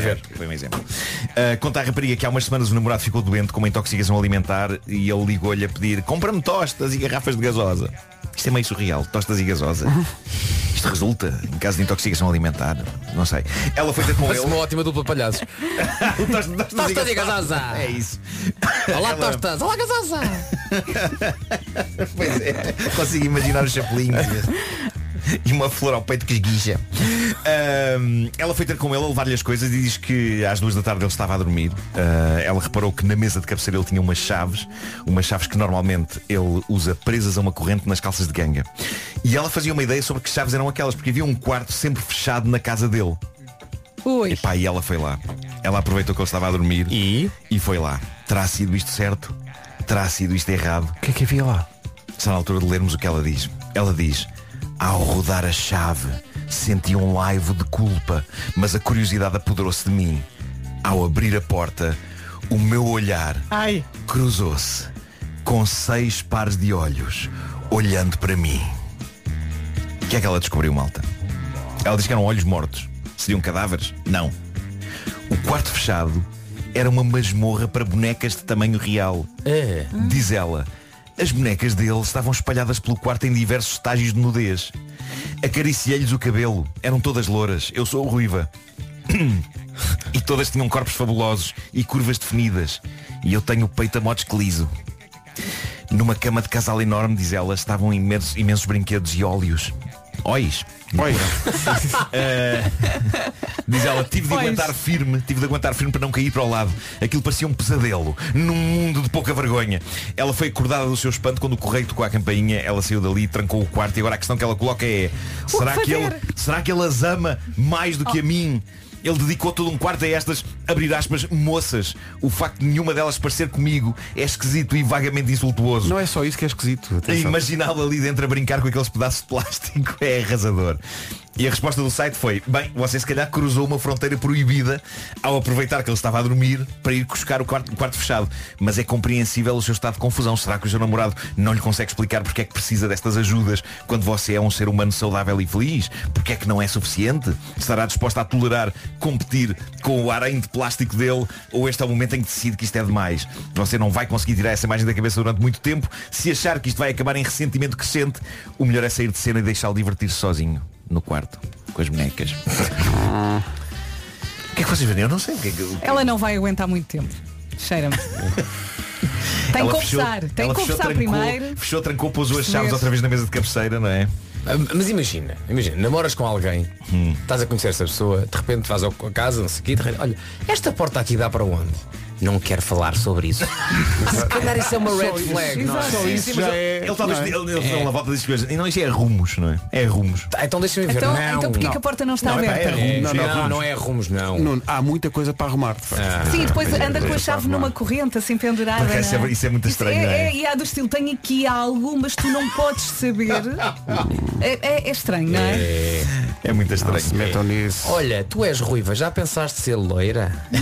[SPEAKER 5] Ver.
[SPEAKER 11] Foi um exemplo. Uh, conta a rapariga que há umas semanas o namorado ficou doente com uma intoxicação alimentar e ele ligou-lhe a pedir compra-me tostas e garrafas de gasosa. Isto é meio surreal, tostas e gasosa. Isto resulta em caso de intoxicação alimentar. Não sei. Ela foi ter com ele.
[SPEAKER 5] uma ótima dupla palhaços.
[SPEAKER 11] O tostas, tostas
[SPEAKER 5] Tostas e gasosa.
[SPEAKER 11] É isso.
[SPEAKER 5] Olá,
[SPEAKER 11] Ela-
[SPEAKER 5] tostas. Olá, gasosa.
[SPEAKER 11] Pois é, consigo imaginar os chapelinhos e uma flor ao peito que esguicha. Ahm, ela foi ter com ele a levar-lhe as coisas e diz que às duas da tarde ele estava a dormir. Ah, ela reparou que na mesa de cabeceira ele tinha umas chaves, umas chaves que normalmente ele usa presas a uma corrente nas calças de ganga. E ela fazia uma ideia sobre que chaves eram aquelas, porque havia um quarto sempre fechado na casa dele.
[SPEAKER 4] Ui.
[SPEAKER 11] Epá, e ela foi lá. Ela aproveitou que ele estava a dormir
[SPEAKER 5] E?
[SPEAKER 11] e foi lá. Terá sido isto certo? Terá sido isto errado?
[SPEAKER 1] O que é que havia lá?
[SPEAKER 11] Está na altura de lermos o que ela diz. Ela diz, ao rodar a chave, senti um laivo de culpa, mas a curiosidade apoderou-se de mim. Ao abrir a porta, o meu olhar
[SPEAKER 4] Ai.
[SPEAKER 11] cruzou-se com seis pares de olhos, olhando para mim. O que é que ela descobriu, malta? Ela diz que eram olhos mortos. Seriam cadáveres? Não. O quarto fechado era uma masmorra para bonecas de tamanho real.
[SPEAKER 5] É.
[SPEAKER 11] Diz ela, as bonecas dele estavam espalhadas pelo quarto em diversos estágios de nudez. Acariciei-lhes o cabelo, eram todas louras, eu sou ruiva. E todas tinham corpos fabulosos e curvas definidas. E eu tenho o peito a modos que liso. Numa cama de casal enorme, diz ela, estavam imensos, imensos brinquedos e óleos. Óis.
[SPEAKER 1] Oi.
[SPEAKER 11] Eh, diz ela, tive de
[SPEAKER 4] Pois.
[SPEAKER 11] aguentar firme, tive de aguentar firme para não cair para o lado. Aquilo parecia um pesadelo, num mundo de pouca vergonha. Ela foi acordada do seu espanto quando o correio tocou a campainha, ela saiu dali, trancou o quarto e agora a questão que ela coloca é, será que, ele, será que ele as ama mais do que a mim? Ele dedicou todo um quarto a estas, abrir aspas, moças. O facto de nenhuma delas parecer comigo é esquisito e vagamente insultuoso.
[SPEAKER 1] Não é só isso que é esquisito.
[SPEAKER 11] Imaginá-lo ali dentro a brincar com aqueles pedaços de plástico é arrasador. E a resposta do site foi, bem, você se calhar cruzou uma fronteira proibida ao aproveitar que ele estava a dormir para ir buscar o quarto, quarto fechado. Mas é compreensível o seu estado de confusão. Será que o seu namorado não lhe consegue explicar porque é que precisa destas ajudas quando você é um ser humano saudável e feliz? Porque é que não é suficiente? Estará disposta a tolerar competir com o aranho de plástico dele ou este é o momento em que decide que isto é demais? Você não vai conseguir tirar essa imagem da cabeça durante muito tempo. Se achar que isto vai acabar em ressentimento crescente, o melhor é sair de cena e deixá-lo divertir-se sozinho no quarto com as bonecas. O que é que vocês verem? Eu não sei o que é que. que-
[SPEAKER 4] Ela não vai aguentar muito tempo. Cheira-me. Tem
[SPEAKER 11] Ela
[SPEAKER 4] que
[SPEAKER 11] fechou-
[SPEAKER 4] confessar. Tem
[SPEAKER 11] ela
[SPEAKER 4] que
[SPEAKER 11] fechou, trancou,
[SPEAKER 4] primeiro.
[SPEAKER 11] Fechou, trancou, pôs as chaves outra vez na mesa de cabeceira, não é?
[SPEAKER 5] Ah, Mas imagina, imagina, namoras com alguém,
[SPEAKER 11] Hum.
[SPEAKER 5] estás a conhecer essa pessoa, de repente vais ao- a casa, não sei o quê, de repente, olha, esta porta aqui dá para onde? Não quero falar sobre isso. Se calhar isso é uma red flag, não é?
[SPEAKER 1] Só isso
[SPEAKER 11] Sim, mas
[SPEAKER 1] já
[SPEAKER 11] ele-
[SPEAKER 1] é.
[SPEAKER 11] Ele talvez
[SPEAKER 1] não é?
[SPEAKER 11] ele, volta diz coisas. E não, isto é rumos, não é? É rumos.
[SPEAKER 5] Tá, então deixa-me ver.
[SPEAKER 4] Então,
[SPEAKER 5] não,
[SPEAKER 4] então porquê
[SPEAKER 5] não.
[SPEAKER 4] que a porta não está
[SPEAKER 11] Não, é
[SPEAKER 4] aberta?
[SPEAKER 11] é rumos.
[SPEAKER 1] Não,
[SPEAKER 5] Não,
[SPEAKER 1] não,
[SPEAKER 5] é rumos, não.
[SPEAKER 1] Há muita coisa para arrumar. de facto.
[SPEAKER 5] Ah.
[SPEAKER 4] Sim, depois
[SPEAKER 11] Pois é,
[SPEAKER 4] anda com
[SPEAKER 11] é,
[SPEAKER 4] chaves
[SPEAKER 11] pá,
[SPEAKER 4] numa corrente, assim pendurada.
[SPEAKER 11] Isso é-
[SPEAKER 4] não
[SPEAKER 11] isso é muito estranho, não é?
[SPEAKER 4] E há do estilo, tenho aqui algo, mas tu não podes saber. É, é- é estranho, não é?
[SPEAKER 11] É muito estranho.
[SPEAKER 1] se metam nisso.
[SPEAKER 5] Olha, tu és ruiva, já pensaste ser loira?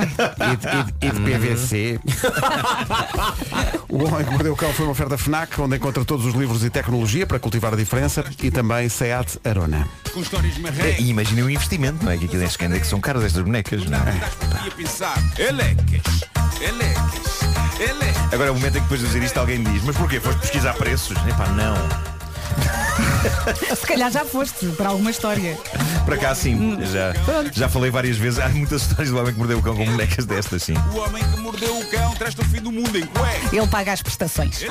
[SPEAKER 1] E e de- PVC. o Homem que Mordeu o Cão foi uma oferta FNAC, onde encontra todos os livros e tecnologia para cultivar a diferença e também SEAT Arona.
[SPEAKER 10] Com histórias
[SPEAKER 11] É. E o investimento, não é? Que aquilo é que são caras estas bonecas, não é?
[SPEAKER 10] Podia pensar. Elecas. Elecas. Elecas.
[SPEAKER 11] Agora é o momento em que depois de dizer isto alguém diz, mas porquê? Foste pesquisar preços? Epá, não.
[SPEAKER 4] Se calhar já foste para alguma história.
[SPEAKER 11] Para cá sim, já, já falei várias vezes, há muitas histórias do homem que mordeu o cão com bonecas destas, sim.
[SPEAKER 10] O homem que mordeu o cão traz-te o fim do mundo em cueca.
[SPEAKER 4] Ele paga as prestações.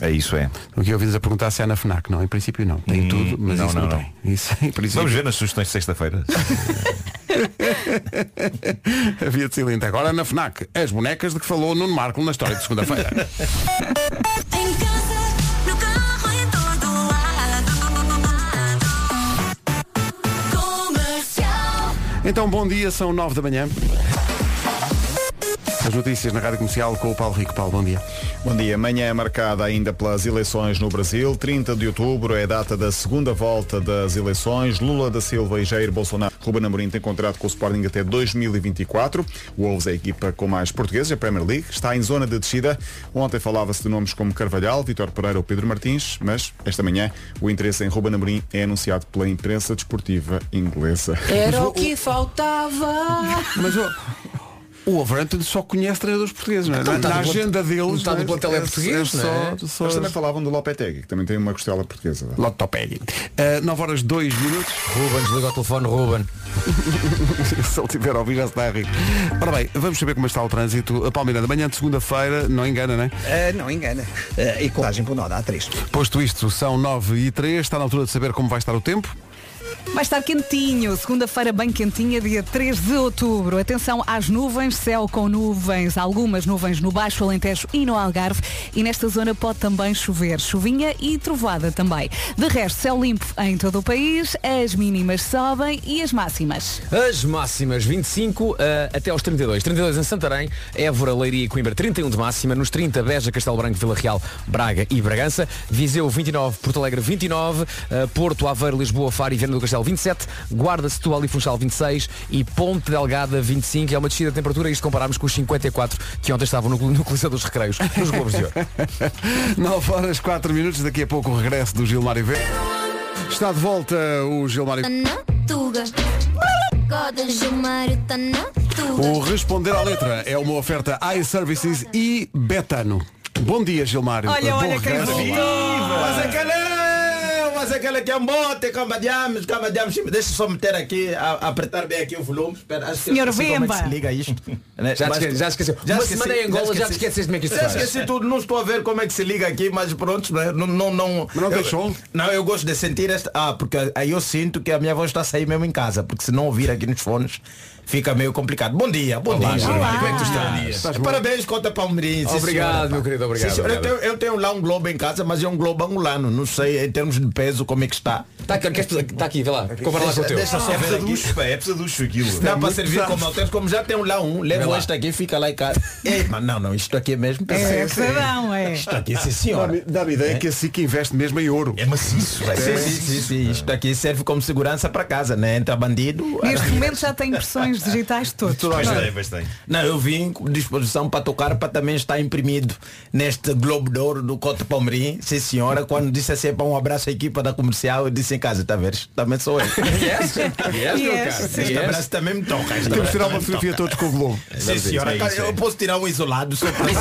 [SPEAKER 11] É isso, é.
[SPEAKER 1] O que ouvi-nos a perguntar se há na FNAC. Não, em princípio não. Tem
[SPEAKER 11] Hum,
[SPEAKER 1] tudo, mas
[SPEAKER 11] não,
[SPEAKER 1] isso não,
[SPEAKER 11] não,
[SPEAKER 1] tem. Isso, em princípio.
[SPEAKER 11] Vamos ver nas sugestões de sexta-feira.
[SPEAKER 1] Havia de lindo. Agora na FNAC, as bonecas de que falou Nuno Marco na história de segunda-feira. Então, bom dia, são nove da manhã. As notícias na Rádio Comercial com o Paulo Rico. Paulo, bom dia.
[SPEAKER 8] Bom dia. Manhã é marcada ainda pelas eleições no Brasil. 30 de outubro é a data da segunda volta das eleições. Lula da Silva e Jair Bolsonaro. Ruben Amorim tem contrato com o Sporting até 2024. O Wolves é a equipa com mais portugueses, a Premier League. Está em zona de descida. Ontem falava-se de nomes como Carvalhal, Vitor Pereira ou Pedro Martins, mas esta manhã o interesse em Ruben Amorim é anunciado pela imprensa desportiva inglesa.
[SPEAKER 5] Era o que faltava.
[SPEAKER 1] Mas o, o Wolverhampton só conhece treinadores portugueses, não é?
[SPEAKER 5] Então,
[SPEAKER 1] Na, na agenda deles.
[SPEAKER 5] metade do
[SPEAKER 1] não
[SPEAKER 5] plantel é português,
[SPEAKER 1] só,
[SPEAKER 5] não é?
[SPEAKER 1] só-
[SPEAKER 8] Eles também falavam do Lopetegui, que também tem uma costela portuguesa.
[SPEAKER 1] Lotopegui. Uh, 9 horas 2 minutos.
[SPEAKER 5] Ruben, desliga o telefone, Ruben.
[SPEAKER 1] Se ele tiver a ouvir já se está a rir. Ora bem, vamos saber como está o trânsito. A Palmeira, da manhã de segunda-feira, não engana, não é?
[SPEAKER 3] Ah, não engana. Ah, e contagem por nó, dá três.
[SPEAKER 1] Posto isto, são 9 e 3, está na altura de saber como vai estar o tempo.
[SPEAKER 4] Vai estar quentinho, segunda-feira bem quentinha, dia 3 de outubro. Atenção às nuvens, céu com nuvens, algumas nuvens no Baixo Alentejo e no Algarve. E nesta zona pode também chover, chuvinha e trovada também. De resto, céu limpo em todo o país, as mínimas sobem e as máximas.
[SPEAKER 5] As máximas 25 eh, até aos 32. 32 em Santarém, Évora, Leiria e Coimbra 31 de máxima. Nos 30, Beja, Castelo Branco, Vila Real, Braga e Bragança. Viseu 29, Porto Alegre 29, eh, Porto, Aveiro, Lisboa, Faro e Viana do Castelo 27, Guarda, Setúbal e Funchal 26 e Ponte Delgada 25. É uma descida de temperatura, isto compararmos com os 54 que ontem estavam no, no Coliseu dos Recreios, nos Globos de Ouro.
[SPEAKER 1] 9 horas 4 minutos, daqui a pouco o regresso do Gilmário V. Está de volta o Gilmário
[SPEAKER 9] tá tuga.
[SPEAKER 1] O Responder à Letra é uma oferta iServices e Betano. Bom dia, Gilmário.
[SPEAKER 13] Olha,
[SPEAKER 1] Bom
[SPEAKER 13] olha quem
[SPEAKER 1] regresso.
[SPEAKER 13] voltou. Mas aquele mas aquele que é um bote, cambadiamos, cambadiamos. Deixa só meter aqui, a, apertar bem aqui o volume. Espera, acho que eu
[SPEAKER 4] Senhor
[SPEAKER 13] esqueci como é que
[SPEAKER 4] Vemba.
[SPEAKER 13] se liga isto. Né?
[SPEAKER 5] Já
[SPEAKER 13] Mas-
[SPEAKER 5] esque- já esqueceu. Uma
[SPEAKER 13] esqueci,
[SPEAKER 5] semana em Angola, já te
[SPEAKER 13] esqueci.
[SPEAKER 5] esqueceste como é que isto se
[SPEAKER 13] Já esqueci tudo, não estou a ver como é que se liga aqui, mas pronto, não, não, não,
[SPEAKER 1] Mas não
[SPEAKER 13] eu,
[SPEAKER 1] tem som?
[SPEAKER 13] Não, eu gosto de sentir esta. Ah, porque aí eu sinto que a minha voz está a sair mesmo em casa, porque se não ouvir aqui nos fones, fica meio complicado. Bom dia, bom
[SPEAKER 5] Olá,
[SPEAKER 13] dia. Olá.
[SPEAKER 5] como é que tu estás?
[SPEAKER 13] Estás
[SPEAKER 5] bom?
[SPEAKER 13] Parabéns, conta Palmeirense.
[SPEAKER 5] Obrigado,
[SPEAKER 13] senhora,
[SPEAKER 5] meu querido, obrigado,
[SPEAKER 13] Sim, senhora. Eu,
[SPEAKER 5] obrigado.
[SPEAKER 13] tenho, eu tenho lá um globo em casa, mas é um globo angolano. Não sei em termos de peso como é que está.
[SPEAKER 5] Está aqui, está aqui, vê lá. Compara lá com o teu.
[SPEAKER 13] Deixa só
[SPEAKER 11] É
[SPEAKER 13] ver aqui.
[SPEAKER 11] pesaducho, pá, é pesaducho aquilo.
[SPEAKER 13] Dá para servir como alterno, como já tem lá um,
[SPEAKER 5] Vê
[SPEAKER 13] levo
[SPEAKER 5] lá.
[SPEAKER 13] este aqui, fica lá em casa. Ei, mas não, não, isto aqui é mesmo
[SPEAKER 4] É pesadão, é.
[SPEAKER 13] Isto aqui, sim senhora.
[SPEAKER 1] Dá-me ideia que a SIC investe mesmo em ouro.
[SPEAKER 11] É maciço, vai
[SPEAKER 13] Sim, sim, sim, sim. Isto aqui serve como segurança para casa, né? Entra bandido.
[SPEAKER 4] Neste momento já tem impressões digitais de todos.
[SPEAKER 11] Pois tem, pois tem.
[SPEAKER 13] Não, eu vim com disposição para tocar para também estar imprimido neste Globo de Ouro do Cote Palmeirim. Sim senhora, quando disse assim para um abraço à equipa da comercial, eu disse em casa, tá a ver? Também sou eu.
[SPEAKER 5] Yes, yes,
[SPEAKER 4] Yes, sim.
[SPEAKER 13] Este
[SPEAKER 5] Yes.
[SPEAKER 13] abraço também me toca.
[SPEAKER 1] Temos
[SPEAKER 13] abraço
[SPEAKER 1] tirar uma fotografia todos com o Globo.
[SPEAKER 13] Sim, senhora.
[SPEAKER 11] É isso, é.
[SPEAKER 13] Eu posso tirar um isolado só para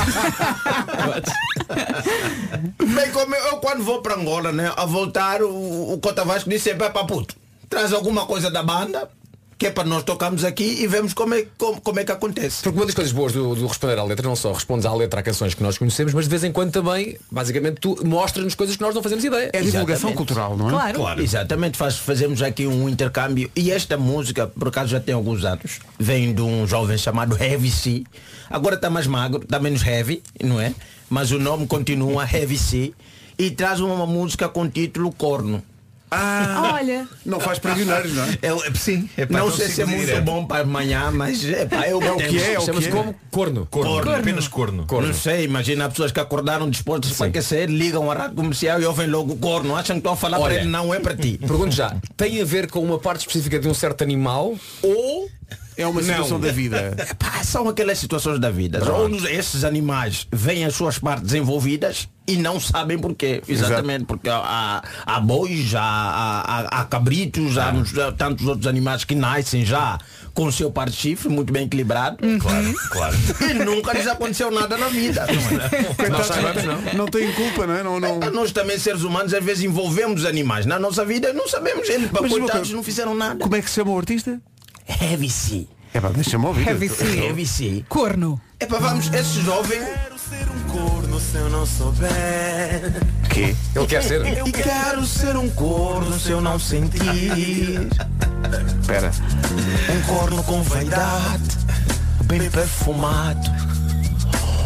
[SPEAKER 13] Bem, como eu, eu quando vou para Angola, né, a voltar, o, o Cota Vasco disse sempre, para puto, traz alguma coisa da banda, que é para nós tocarmos aqui e vemos como é, como, como é que acontece.
[SPEAKER 5] Porque uma das coisas boas do, do responder à letra não só respondes à letra a canções que nós conhecemos, mas de vez em quando também, basicamente, tu mostras-nos coisas que nós não fazemos ideia.
[SPEAKER 1] É divulgação
[SPEAKER 13] Exatamente.
[SPEAKER 1] cultural, não é?
[SPEAKER 4] Claro.
[SPEAKER 11] Claro.
[SPEAKER 13] Exatamente, faz, fazemos aqui um intercâmbio e esta música, por acaso já tem alguns anos, vem de um jovem chamado Heavy C. Agora está mais magro, está menos heavy, não é? Mas o nome continua Heavy C e traz uma música com título Corno.
[SPEAKER 1] Ah,
[SPEAKER 4] Olha.
[SPEAKER 1] Não faz prisioneiros, não é?
[SPEAKER 11] É, sim, é pá,
[SPEAKER 13] não
[SPEAKER 11] então
[SPEAKER 13] sei se é muito
[SPEAKER 11] direto.
[SPEAKER 13] bom para amanhã, mas é, pá, eu
[SPEAKER 1] É o que é, é o
[SPEAKER 5] Chama-se
[SPEAKER 1] que é.
[SPEAKER 5] como corno.
[SPEAKER 11] Corno,
[SPEAKER 13] Corno.
[SPEAKER 11] apenas corno.
[SPEAKER 13] Não sei, imagina pessoas que acordaram dispostas para aquecer, ligam a rádio comercial e ouvem logo o corno, acham que estão a falar
[SPEAKER 5] Olha.
[SPEAKER 13] para ele, não é para ti.
[SPEAKER 5] Pergunto já, tem a ver com uma parte específica de um certo animal ou
[SPEAKER 1] É uma situação da vida.
[SPEAKER 13] Pá, são aquelas situações da vida. Onde esses animais veem as suas partes envolvidas e não sabem porquê. Exatamente, porque há, há bois, há, há, há cabritos, há, há tantos outros animais que nascem já com o seu par de chifre muito bem equilibrado.
[SPEAKER 11] Claro, claro.
[SPEAKER 13] E nunca lhes aconteceu nada na vida.
[SPEAKER 1] Coitados,
[SPEAKER 5] sabemos,
[SPEAKER 1] não, não têm culpa, não é? Não, não...
[SPEAKER 13] Nós também, seres humanos, às vezes envolvemos os animais na nossa vida não sabemos. Eles, coitados, não fizeram nada.
[SPEAKER 1] Como é que se chama o artista?
[SPEAKER 13] Heavy Sea.
[SPEAKER 1] É pá, deixa-me ouvir.
[SPEAKER 4] Heavy Sea.
[SPEAKER 13] Heavy Sea.
[SPEAKER 4] Corno.
[SPEAKER 13] É para vamos, esse jovem
[SPEAKER 2] Quero ser um corno se eu não souber.
[SPEAKER 1] Quê?
[SPEAKER 5] ele quer ser?
[SPEAKER 13] E quero ser um corno se eu não sentir
[SPEAKER 1] Espera.
[SPEAKER 13] Um corno com vaidade Bem perfumado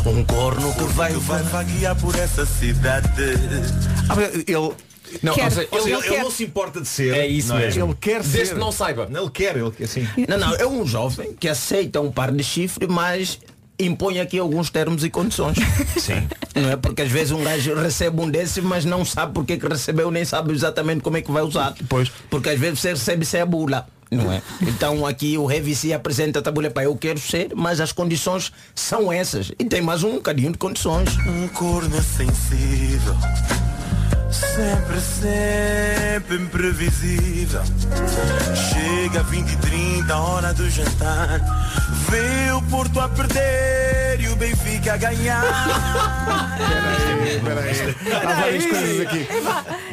[SPEAKER 13] Um corno que vai,
[SPEAKER 2] Vai vaguear por essa cidade.
[SPEAKER 1] Ah, mas ele,
[SPEAKER 5] Não,
[SPEAKER 4] Quer.
[SPEAKER 5] ou seja,
[SPEAKER 11] Ou seja,
[SPEAKER 5] ele,
[SPEAKER 11] ele, ele não se importa de ser.
[SPEAKER 5] É isso
[SPEAKER 11] não
[SPEAKER 5] mesmo.
[SPEAKER 1] ele quer
[SPEAKER 5] Desde
[SPEAKER 1] ser.
[SPEAKER 5] que não saiba.
[SPEAKER 11] Ele quer, ele quer assim.
[SPEAKER 13] Não, não, é um jovem que aceita um par de chifre Mas impõe aqui alguns termos e condições
[SPEAKER 11] Sim.
[SPEAKER 13] Não é porque às vezes um gajo recebe um desse Mas não sabe porque que recebeu Nem sabe exatamente como é que vai usar
[SPEAKER 1] Pois.
[SPEAKER 13] Porque às vezes você recebe sem a bula não é? Então aqui o Revici apresenta a tabula para eu quero ser, mas as condições são essas. E tem mais um bocadinho de condições.
[SPEAKER 2] Um corno sensível. Sempre, sempre imprevisível. Chega 20 e 30, hora do jantar. Vê o Porto a perder e o Benfica a ganhar.
[SPEAKER 1] Espera aí. Há várias coisas aqui.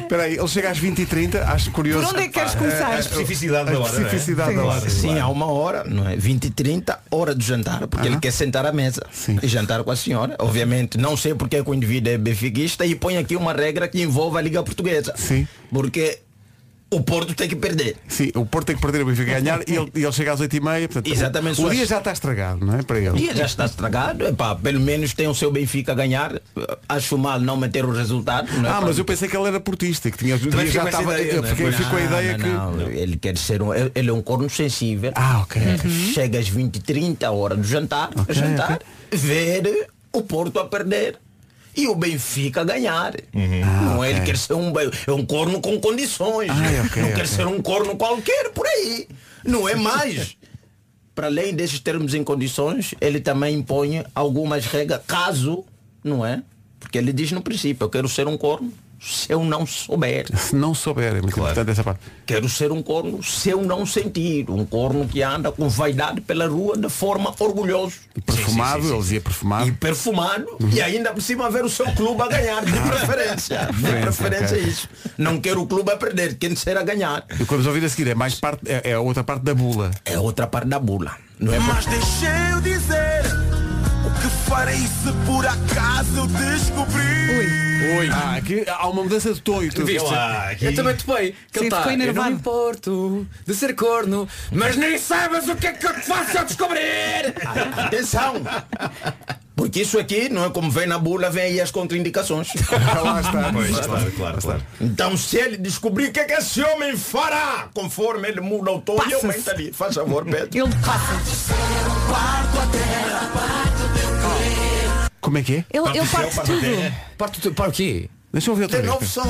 [SPEAKER 1] Espera aí, ele chega às 20h30, acho curioso.
[SPEAKER 4] Por onde é que queres começar?
[SPEAKER 1] a- a-
[SPEAKER 11] especificidade
[SPEAKER 1] a
[SPEAKER 11] da hora, não é?
[SPEAKER 1] especificidade da hora.
[SPEAKER 13] Sim, há uma hora, não é? 20 e 30, hora do jantar, porque ele quer sentar à mesa e jantar com a senhora. Obviamente, não sei porque é que o indivíduo é benfiquista e põe aqui uma regra que envolve a Liga Portuguesa.
[SPEAKER 1] Sim.
[SPEAKER 13] Porque o Porto tem que perder.
[SPEAKER 1] Sim, o Porto tem que perder o Benfica ganhar e ele, e ele chega às 8h30. Portanto,
[SPEAKER 13] Exatamente,
[SPEAKER 1] O, o
[SPEAKER 13] suas-
[SPEAKER 1] dia já está estragado, não é? Para
[SPEAKER 13] O
[SPEAKER 1] ele.
[SPEAKER 13] dia já está estragado, epá, pelo menos tem o seu Benfica a ganhar. Acho mal não manter o resultado. é?
[SPEAKER 1] Ah, mas eu pensei que ele era portista que tinha o dia já estava.
[SPEAKER 11] ideia,
[SPEAKER 1] eu fiquei, fico com a
[SPEAKER 13] Não,
[SPEAKER 1] ideia
[SPEAKER 13] não,
[SPEAKER 1] que.
[SPEAKER 13] não, ele quer ser um. Ele é um corno sensível.
[SPEAKER 1] Ah, ok.
[SPEAKER 13] Chega às 20 e 30 a hora do jantar, a jantar, ver o Porto a perder. E o Benfica ganhar. não é? Ele quer ser um, é um corno com condições.
[SPEAKER 1] Ah, ok,
[SPEAKER 13] não
[SPEAKER 1] ok.
[SPEAKER 13] quer ser um corno qualquer por aí. Não é mais. Para além desses termos em condições, ele também impõe algumas regras, caso, não é? Porque ele diz no princípio, eu quero ser um corno se eu não souber.
[SPEAKER 1] Se não souber, é muito importante essa parte.
[SPEAKER 13] Quero ser um corno se eu não sentir. Um corno que anda com vaidade pela rua de forma orgulhosa.
[SPEAKER 1] Perfumado, ele dizia perfumado.
[SPEAKER 13] E perfumado. E ainda por cima ver o seu clube a ganhar. De preferência. De
[SPEAKER 1] Preferência,
[SPEAKER 13] preferência
[SPEAKER 1] ok.
[SPEAKER 13] isso. Não quero o clube a perder. Quem ser a ganhar.
[SPEAKER 1] E o que vamos ouvir a seguir é mais parte, é, é a outra parte da bula.
[SPEAKER 13] É outra parte da bula. Não é
[SPEAKER 2] Mas deixei eu dizer farei se por acaso eu descobrir.
[SPEAKER 1] Oi. Ah, aqui há uma mudança de tom e tudo.
[SPEAKER 5] Viste?
[SPEAKER 11] lá, aqui-
[SPEAKER 5] Eu também topei. Que ele tá,
[SPEAKER 4] ficou
[SPEAKER 5] eu não importo de ser corno, mas nem sabes o que é que eu te faço a descobrir.
[SPEAKER 13] Atenção! Porque isso aqui, não é como vem na bula, vem aí as contraindicações.
[SPEAKER 1] Lá está.
[SPEAKER 11] Pois, claro, claro, claro.
[SPEAKER 13] Então se ele descobrir o que é que esse homem fará, conforme ele muda o tom, e aumenta ali. Faz favor, Pedro.
[SPEAKER 4] Ele passa.
[SPEAKER 1] Como é que é?
[SPEAKER 4] Ele, ele
[SPEAKER 11] do céu,
[SPEAKER 4] parte
[SPEAKER 11] parte da
[SPEAKER 4] tudo.
[SPEAKER 5] Parte tu, para o quê?
[SPEAKER 1] Deixa eu ouvir outra
[SPEAKER 13] De novo
[SPEAKER 1] vez.
[SPEAKER 13] só.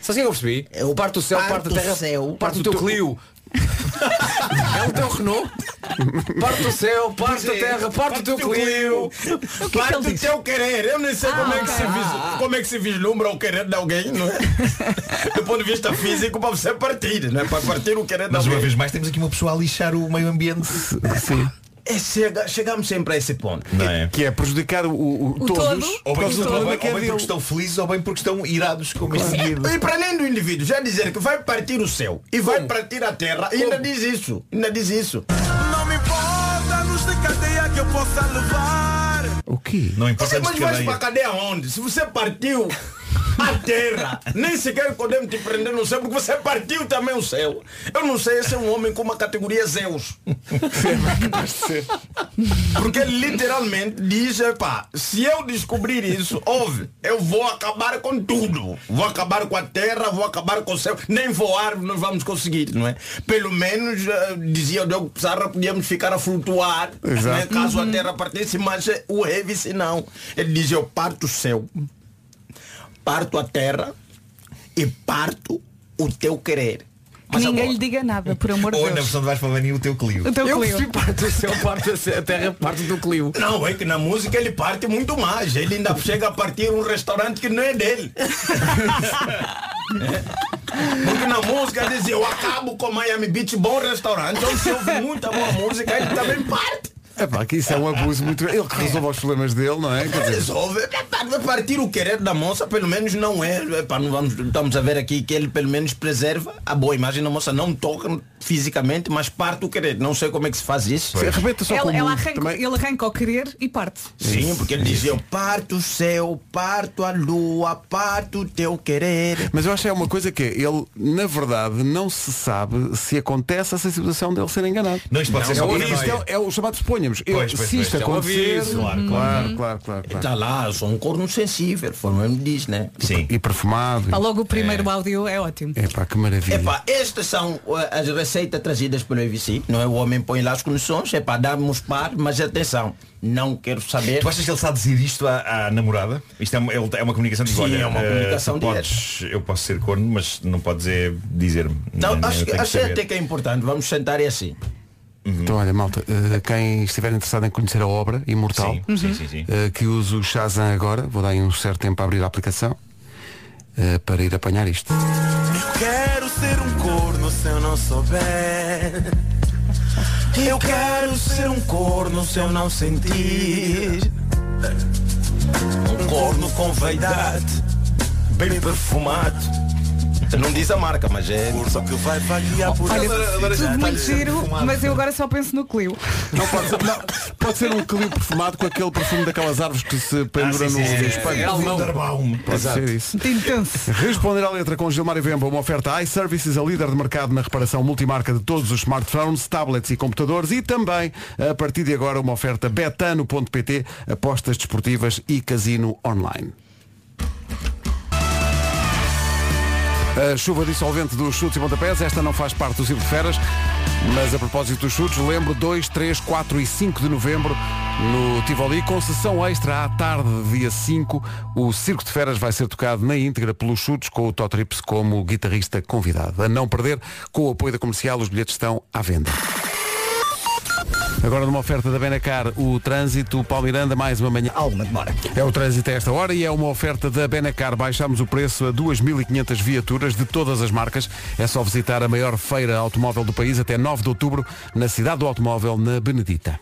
[SPEAKER 5] Sabe o que eu percebi?
[SPEAKER 13] É o
[SPEAKER 5] parte do céu,
[SPEAKER 13] parte
[SPEAKER 5] da
[SPEAKER 13] do
[SPEAKER 5] terra,
[SPEAKER 13] céu,
[SPEAKER 5] parte do teu Clio. é o teu Renault. Parte do céu, parte da terra, parte do teu Clio.
[SPEAKER 13] Parte do teu querer. Eu nem sei como, é que se vis- como é que se vislumbra o querer de alguém, não é? do ponto de vista físico, para você partir, não é? Para partir o querer de
[SPEAKER 11] Mas uma
[SPEAKER 13] alguém.
[SPEAKER 11] vez mais temos aqui uma pessoa a lixar o meio ambiente.
[SPEAKER 1] Sim.
[SPEAKER 13] É, chega- chegamos sempre a esse ponto.
[SPEAKER 11] Não é?
[SPEAKER 1] Que é prejudicar o, o-
[SPEAKER 4] O
[SPEAKER 1] todos
[SPEAKER 4] todo.
[SPEAKER 11] Ou bem,
[SPEAKER 1] causa do
[SPEAKER 11] ou bem-
[SPEAKER 1] que é
[SPEAKER 11] ou bem porque estão felizes ou bem porque estão irados com indivíduo.
[SPEAKER 13] E para além do indivíduo, já dizer que vai partir o céu e vai partir a terra, ainda diz isso. Ainda diz isso.
[SPEAKER 2] Não me importa a luz de cadeia que eu possa levar.
[SPEAKER 1] O quê?
[SPEAKER 11] Não importa
[SPEAKER 13] mas
[SPEAKER 11] de
[SPEAKER 13] vais para a
[SPEAKER 11] cadeia.
[SPEAKER 13] cadeia onde? Se você partiu A terra. Nem sequer podemos te prender no céu porque você partiu também o céu. Eu não sei, esse é um homem com uma categoria Zeus. Porque ele literalmente diz, epá, se eu descobrir isso, ouve, eu vou acabar com tudo. Vou acabar com a terra, vou acabar com o céu. Nem voar nós vamos conseguir, não é? Pelo menos, eh, dizia o Diogo Pissarra, podíamos ficar a flutuar, né, caso
[SPEAKER 1] Uhum.
[SPEAKER 13] a terra partisse, mas eh, o Revis não. Ele dizia, eu parto o céu, parto a terra e parto o teu querer.
[SPEAKER 4] Que ninguém lhe diga nada, por amor de
[SPEAKER 11] Ou na
[SPEAKER 4] Deus.
[SPEAKER 11] versão de Vais para Bani o teu Clio.
[SPEAKER 4] O teu
[SPEAKER 13] Eu
[SPEAKER 4] Clio.
[SPEAKER 5] parte do céu, parte a terra, parte do Clio.
[SPEAKER 13] Não, é que na música ele parte muito mais. Ele ainda chega a partir um restaurante que não é dele. Porque na música diz eu acabo com Miami Beach, bom restaurante. Então se ouve muita boa música, ele também parte.
[SPEAKER 1] É pá, que isso é um abuso muito. Ele que resolve os problemas dele, não é? Dizer,
[SPEAKER 13] Resolve. Vai partir o querer da moça, pelo menos não é. Epá, não vamos, estamos a ver aqui que ele pelo menos preserva a boa imagem da moça. Não toca fisicamente, mas parte o querer. Não sei como é que se faz isso.
[SPEAKER 1] Se arrebenta só com
[SPEAKER 4] Ele,
[SPEAKER 1] o
[SPEAKER 4] ela arranca,
[SPEAKER 1] também.
[SPEAKER 4] ele arranca ao querer e parte.
[SPEAKER 13] Sim, porque ele dizia, eu parto o céu, parto a lua, parto o teu querer.
[SPEAKER 1] Mas eu acho que é uma coisa que é, ele, na verdade, não se sabe se acontece essa situação dele ser enganado.
[SPEAKER 11] Não, isto pode ser só
[SPEAKER 1] é, o- isto é, é o chamado suponhamos. Eu-
[SPEAKER 11] Pois, pois,
[SPEAKER 1] se
[SPEAKER 11] pois,
[SPEAKER 1] isto
[SPEAKER 11] é
[SPEAKER 1] acontecer.
[SPEAKER 11] aviso,
[SPEAKER 1] claro,
[SPEAKER 11] claro,
[SPEAKER 1] claro, claro, claro, claro.
[SPEAKER 13] Está lá, eu sou um corno sensível, forma me diz, né?
[SPEAKER 11] Sim.
[SPEAKER 1] E perfumado.
[SPEAKER 4] Logo o primeiro áudio é ótimo.
[SPEAKER 1] É pá, que maravilha.
[SPEAKER 13] Epá, estas são uh, as receitas trazidas pelo EVC, não é? O homem põe lá as condições, é para darmos par, mas atenção, não quero saber.
[SPEAKER 11] Tu achas que ele sabe dizer isto à, à namorada? Isto é uma, ele- é uma comunicação de
[SPEAKER 13] Sim,
[SPEAKER 11] olha,
[SPEAKER 13] é uma comunicação
[SPEAKER 11] tu podes, Eu posso ser corno, mas não pode dizer dizer-me.
[SPEAKER 13] Não,
[SPEAKER 11] Nem-
[SPEAKER 13] acho, que- acho
[SPEAKER 11] saber.
[SPEAKER 13] até que é importante, vamos sentar e assim.
[SPEAKER 1] Então olha, malta, eh, quem estiver interessado em conhecer a obra Imortal,
[SPEAKER 11] Sim, sim, sim, sim.
[SPEAKER 1] eh, que use o Shazam agora, vou dar aí um certo tempo a abrir a aplicação eh, para ir apanhar isto.
[SPEAKER 12] Quero ser um corno se eu não souber. Eu quero ser um corno se eu não sentir. Um corno com vaidade, bem perfumado.
[SPEAKER 13] Não diz a marca, mas é.
[SPEAKER 12] Corno que vai vaguear por
[SPEAKER 4] Olha, tudo muito giro, mas eu agora só penso no Clio.
[SPEAKER 1] Não pode ser, não, pode ser um clio perfumado com aquele perfume daquelas árvores que se pendura
[SPEAKER 11] Ah, sim,
[SPEAKER 1] no,
[SPEAKER 11] sim, sim.
[SPEAKER 1] espelho.
[SPEAKER 11] É alemão. Wunderbaum.
[SPEAKER 1] Pode ser isso.
[SPEAKER 4] Intenso.
[SPEAKER 1] Responder à letra com Gilmar e Vemba, uma oferta iServices, a líder de mercado na reparação multimarca de todos os smartphones, tablets e computadores e também, a partir de agora, uma oferta betano.pt, apostas desportivas e casino online. A chuva dissolvente dos chutes e pontapés, esta não faz parte do Circo de Feras, mas a propósito dos chutes, lembro 2, 3, 4 e 5 de novembro no Tivoli, com sessão extra à tarde, dia 5, o Circo de Feras vai ser tocado na íntegra pelos chutes com o Totrips como guitarrista convidado. A não perder, com o apoio da comercial, os bilhetes estão à venda. Agora numa oferta da Benacar, o trânsito, Paulo Miranda, mais uma manhã.
[SPEAKER 3] Alguma demora.
[SPEAKER 1] É o trânsito a esta hora e é uma oferta da Benacar. Baixamos o preço a 2.500 viaturas de todas as marcas. É só visitar a maior feira automóvel do país até 9 de outubro, na cidade do automóvel, na Benedita.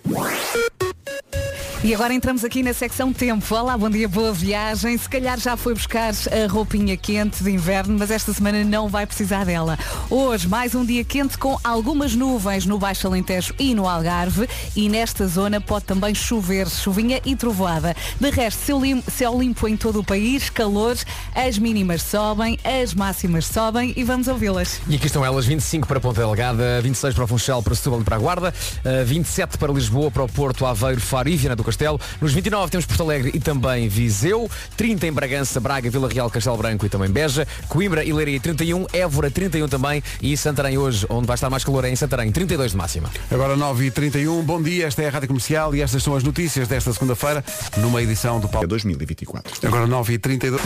[SPEAKER 4] E agora entramos aqui na secção tempo. Olá, bom dia, boa viagem. Se calhar já foi buscar a roupinha quente de inverno, mas esta semana não vai precisar dela. Hoje, mais um dia quente com algumas nuvens no Baixo Alentejo e no Algarve. E nesta zona pode também chover, chuvinha e trovoada. De resto, céu limpo, céu limpo em todo o país, calor, as mínimas sobem, as máximas sobem e vamos ouvi-las.
[SPEAKER 5] E aqui estão elas, 25 para Ponta Delgada, 26 para Funchal, para Setúbal e para a Guarda, eh, 27 para Lisboa, para o Porto, Aveiro, Faro e Viana do Castelo. Nos 29 temos Porto Alegre e também Viseu, 30 em Bragança, Braga, Vila Real, Castelo Branco e também Beja, Coimbra e Leiria 31, Évora 31 também e Santarém hoje, onde vai estar mais calor é em Santarém, 32 de máxima.
[SPEAKER 1] Agora 9h31, bom dia, esta é a Rádio Comercial e estas são as notícias desta segunda-feira, numa edição do Paulo.
[SPEAKER 8] 2024.
[SPEAKER 1] Agora 9h32.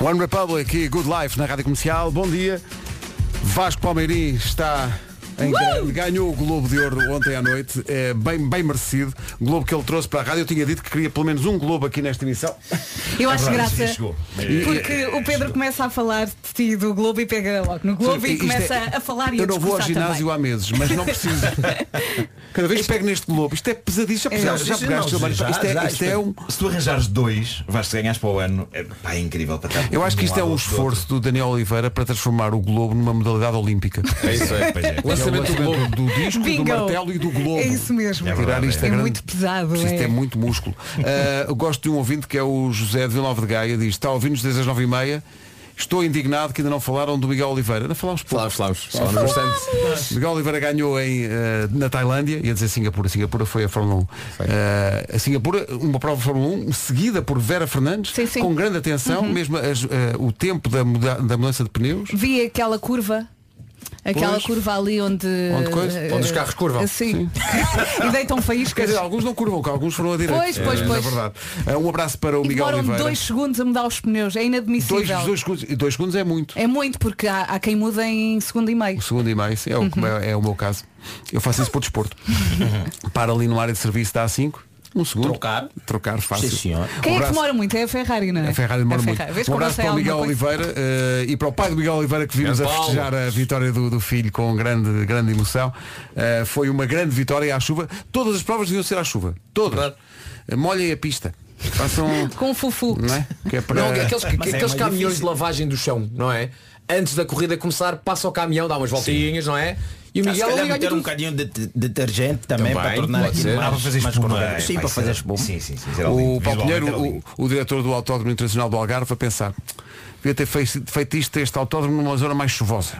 [SPEAKER 1] One Republic e Good Life na Rádio Comercial. Bom dia. Vasco Palmeirim está em grande. Ganhou o Globo de Ouro ontem à noite. É bem, bem merecido. Globo que ele trouxe para a rádio. Eu tinha dito que queria pelo menos um Globo aqui nesta emissão.
[SPEAKER 4] Eu acho
[SPEAKER 11] verdade,
[SPEAKER 4] graça. Porque o Pedro começa a falar de ti do Globo e pega logo no Globo
[SPEAKER 1] Sim,
[SPEAKER 4] e
[SPEAKER 1] isto
[SPEAKER 4] começa
[SPEAKER 1] é-
[SPEAKER 4] a falar e
[SPEAKER 1] Eu
[SPEAKER 4] a
[SPEAKER 1] não vou ao ginásio
[SPEAKER 4] também.
[SPEAKER 1] há meses, mas não preciso. Cada vez que pego neste Globo, isto é pesadíssimo. Já, pegaste,
[SPEAKER 11] já,
[SPEAKER 1] isto, é,
[SPEAKER 11] já,
[SPEAKER 1] isto é um.
[SPEAKER 11] Se tu arranjares dois, vais ganhar para o ano. É, pá, é incrível para estar.
[SPEAKER 1] Eu acho que isto é um esforço do Daniel Oliveira para transformar o Globo numa modalidade olímpica.
[SPEAKER 5] É isso, é.
[SPEAKER 11] Pois é.
[SPEAKER 5] Lançou
[SPEAKER 1] lançamento do,
[SPEAKER 4] lançamento
[SPEAKER 1] do disco,
[SPEAKER 4] Bingo.
[SPEAKER 1] do martelo e do globo.
[SPEAKER 4] É isso mesmo.
[SPEAKER 1] Tirar isto
[SPEAKER 4] é
[SPEAKER 1] grande-
[SPEAKER 4] muito pesado.
[SPEAKER 1] Preciso
[SPEAKER 4] é.
[SPEAKER 1] muito músculo. Eu gosto de um ouvinte que é o José de Vila Nova de Gaia, diz, está a ouvir-nos desde as nove e meia. Estou indignado que ainda não falaram do Miguel Oliveira. Não falámos pouco.
[SPEAKER 5] Falámos, falámos. Falámos bastante.
[SPEAKER 1] Miguel Oliveira ganhou em, eh, na Tailândia, ia dizer Singapura, Singapura foi a Fórmula 1. Eh, a Singapura, uma prova de Fórmula 1, seguida por Vera Fernandes, com grande atenção,
[SPEAKER 4] Uhum.
[SPEAKER 1] mesmo as, eh, o tempo da, muda- da mudança de pneus.
[SPEAKER 4] Vi aquela curva. Aquela
[SPEAKER 1] Pois.
[SPEAKER 4] curva ali onde.
[SPEAKER 1] Onde coisa?
[SPEAKER 4] eh,
[SPEAKER 1] Onde os carros curvam.
[SPEAKER 4] Sim. e deitam faíscas.
[SPEAKER 1] Quer dizer, alguns não curvam, alguns foram a direita.
[SPEAKER 4] Pois, pois,
[SPEAKER 1] Eh,
[SPEAKER 4] pois.
[SPEAKER 1] Na verdade. Eh, um abraço para o
[SPEAKER 4] E
[SPEAKER 1] Miguel Oliveira.
[SPEAKER 4] dois segundos a mudar os pneus. É
[SPEAKER 1] Dois,
[SPEAKER 4] inadmissível.
[SPEAKER 1] dois segundos, e dois segundos é muito.
[SPEAKER 4] É muito, porque há, há quem muda em segundo e meio.
[SPEAKER 1] O segundo e meio, sim, é, o,
[SPEAKER 4] Uhum.
[SPEAKER 1] é, é o meu caso. Eu faço isso por desporto. Para ali no área de serviço dá 5, um segundo.
[SPEAKER 13] Trocar.
[SPEAKER 1] Trocar fácil.
[SPEAKER 13] Sim, senhor.
[SPEAKER 4] Quem
[SPEAKER 1] Um
[SPEAKER 4] é que demora muito? É a Ferrari, não é?
[SPEAKER 1] A Ferrari demora
[SPEAKER 4] A
[SPEAKER 1] muito.
[SPEAKER 4] Ferrari. Vês
[SPEAKER 1] Um abraço para o Miguel? Oliveira eh, e para o pai do Miguel Oliveira que vimos a
[SPEAKER 5] Grande Paulo.
[SPEAKER 1] festejar a vitória do, do filho com grande, grande emoção. Eh, foi uma grande vitória à chuva. Todas as provas deviam ser à chuva. Todas. Eh, Molhem a pista. Façam.
[SPEAKER 4] Com fufu.
[SPEAKER 1] Não é? Que é para...
[SPEAKER 5] Não, aqueles,
[SPEAKER 13] Mas é
[SPEAKER 5] aqueles
[SPEAKER 13] mais
[SPEAKER 5] caminhões
[SPEAKER 13] difícil.
[SPEAKER 5] de lavagem do chão, não é? Antes da corrida começar, passa o caminhão, dá umas voltinhas, não é? E o
[SPEAKER 13] Se
[SPEAKER 5] Miguel ganha
[SPEAKER 13] meter um bocadinho de de detergente também,
[SPEAKER 5] Também,
[SPEAKER 13] para tornar aquilo mais,
[SPEAKER 11] Ah, para fazer
[SPEAKER 13] mais
[SPEAKER 11] espuma.
[SPEAKER 13] Sim, para fazer espuma.
[SPEAKER 11] Sim, sim, sim.
[SPEAKER 1] O Paulo Pinheiro, o, o diretor do Autódromo Internacional do Algarve, a pensar devia ter feito, feito isto, este autódromo numa zona mais chuvosa.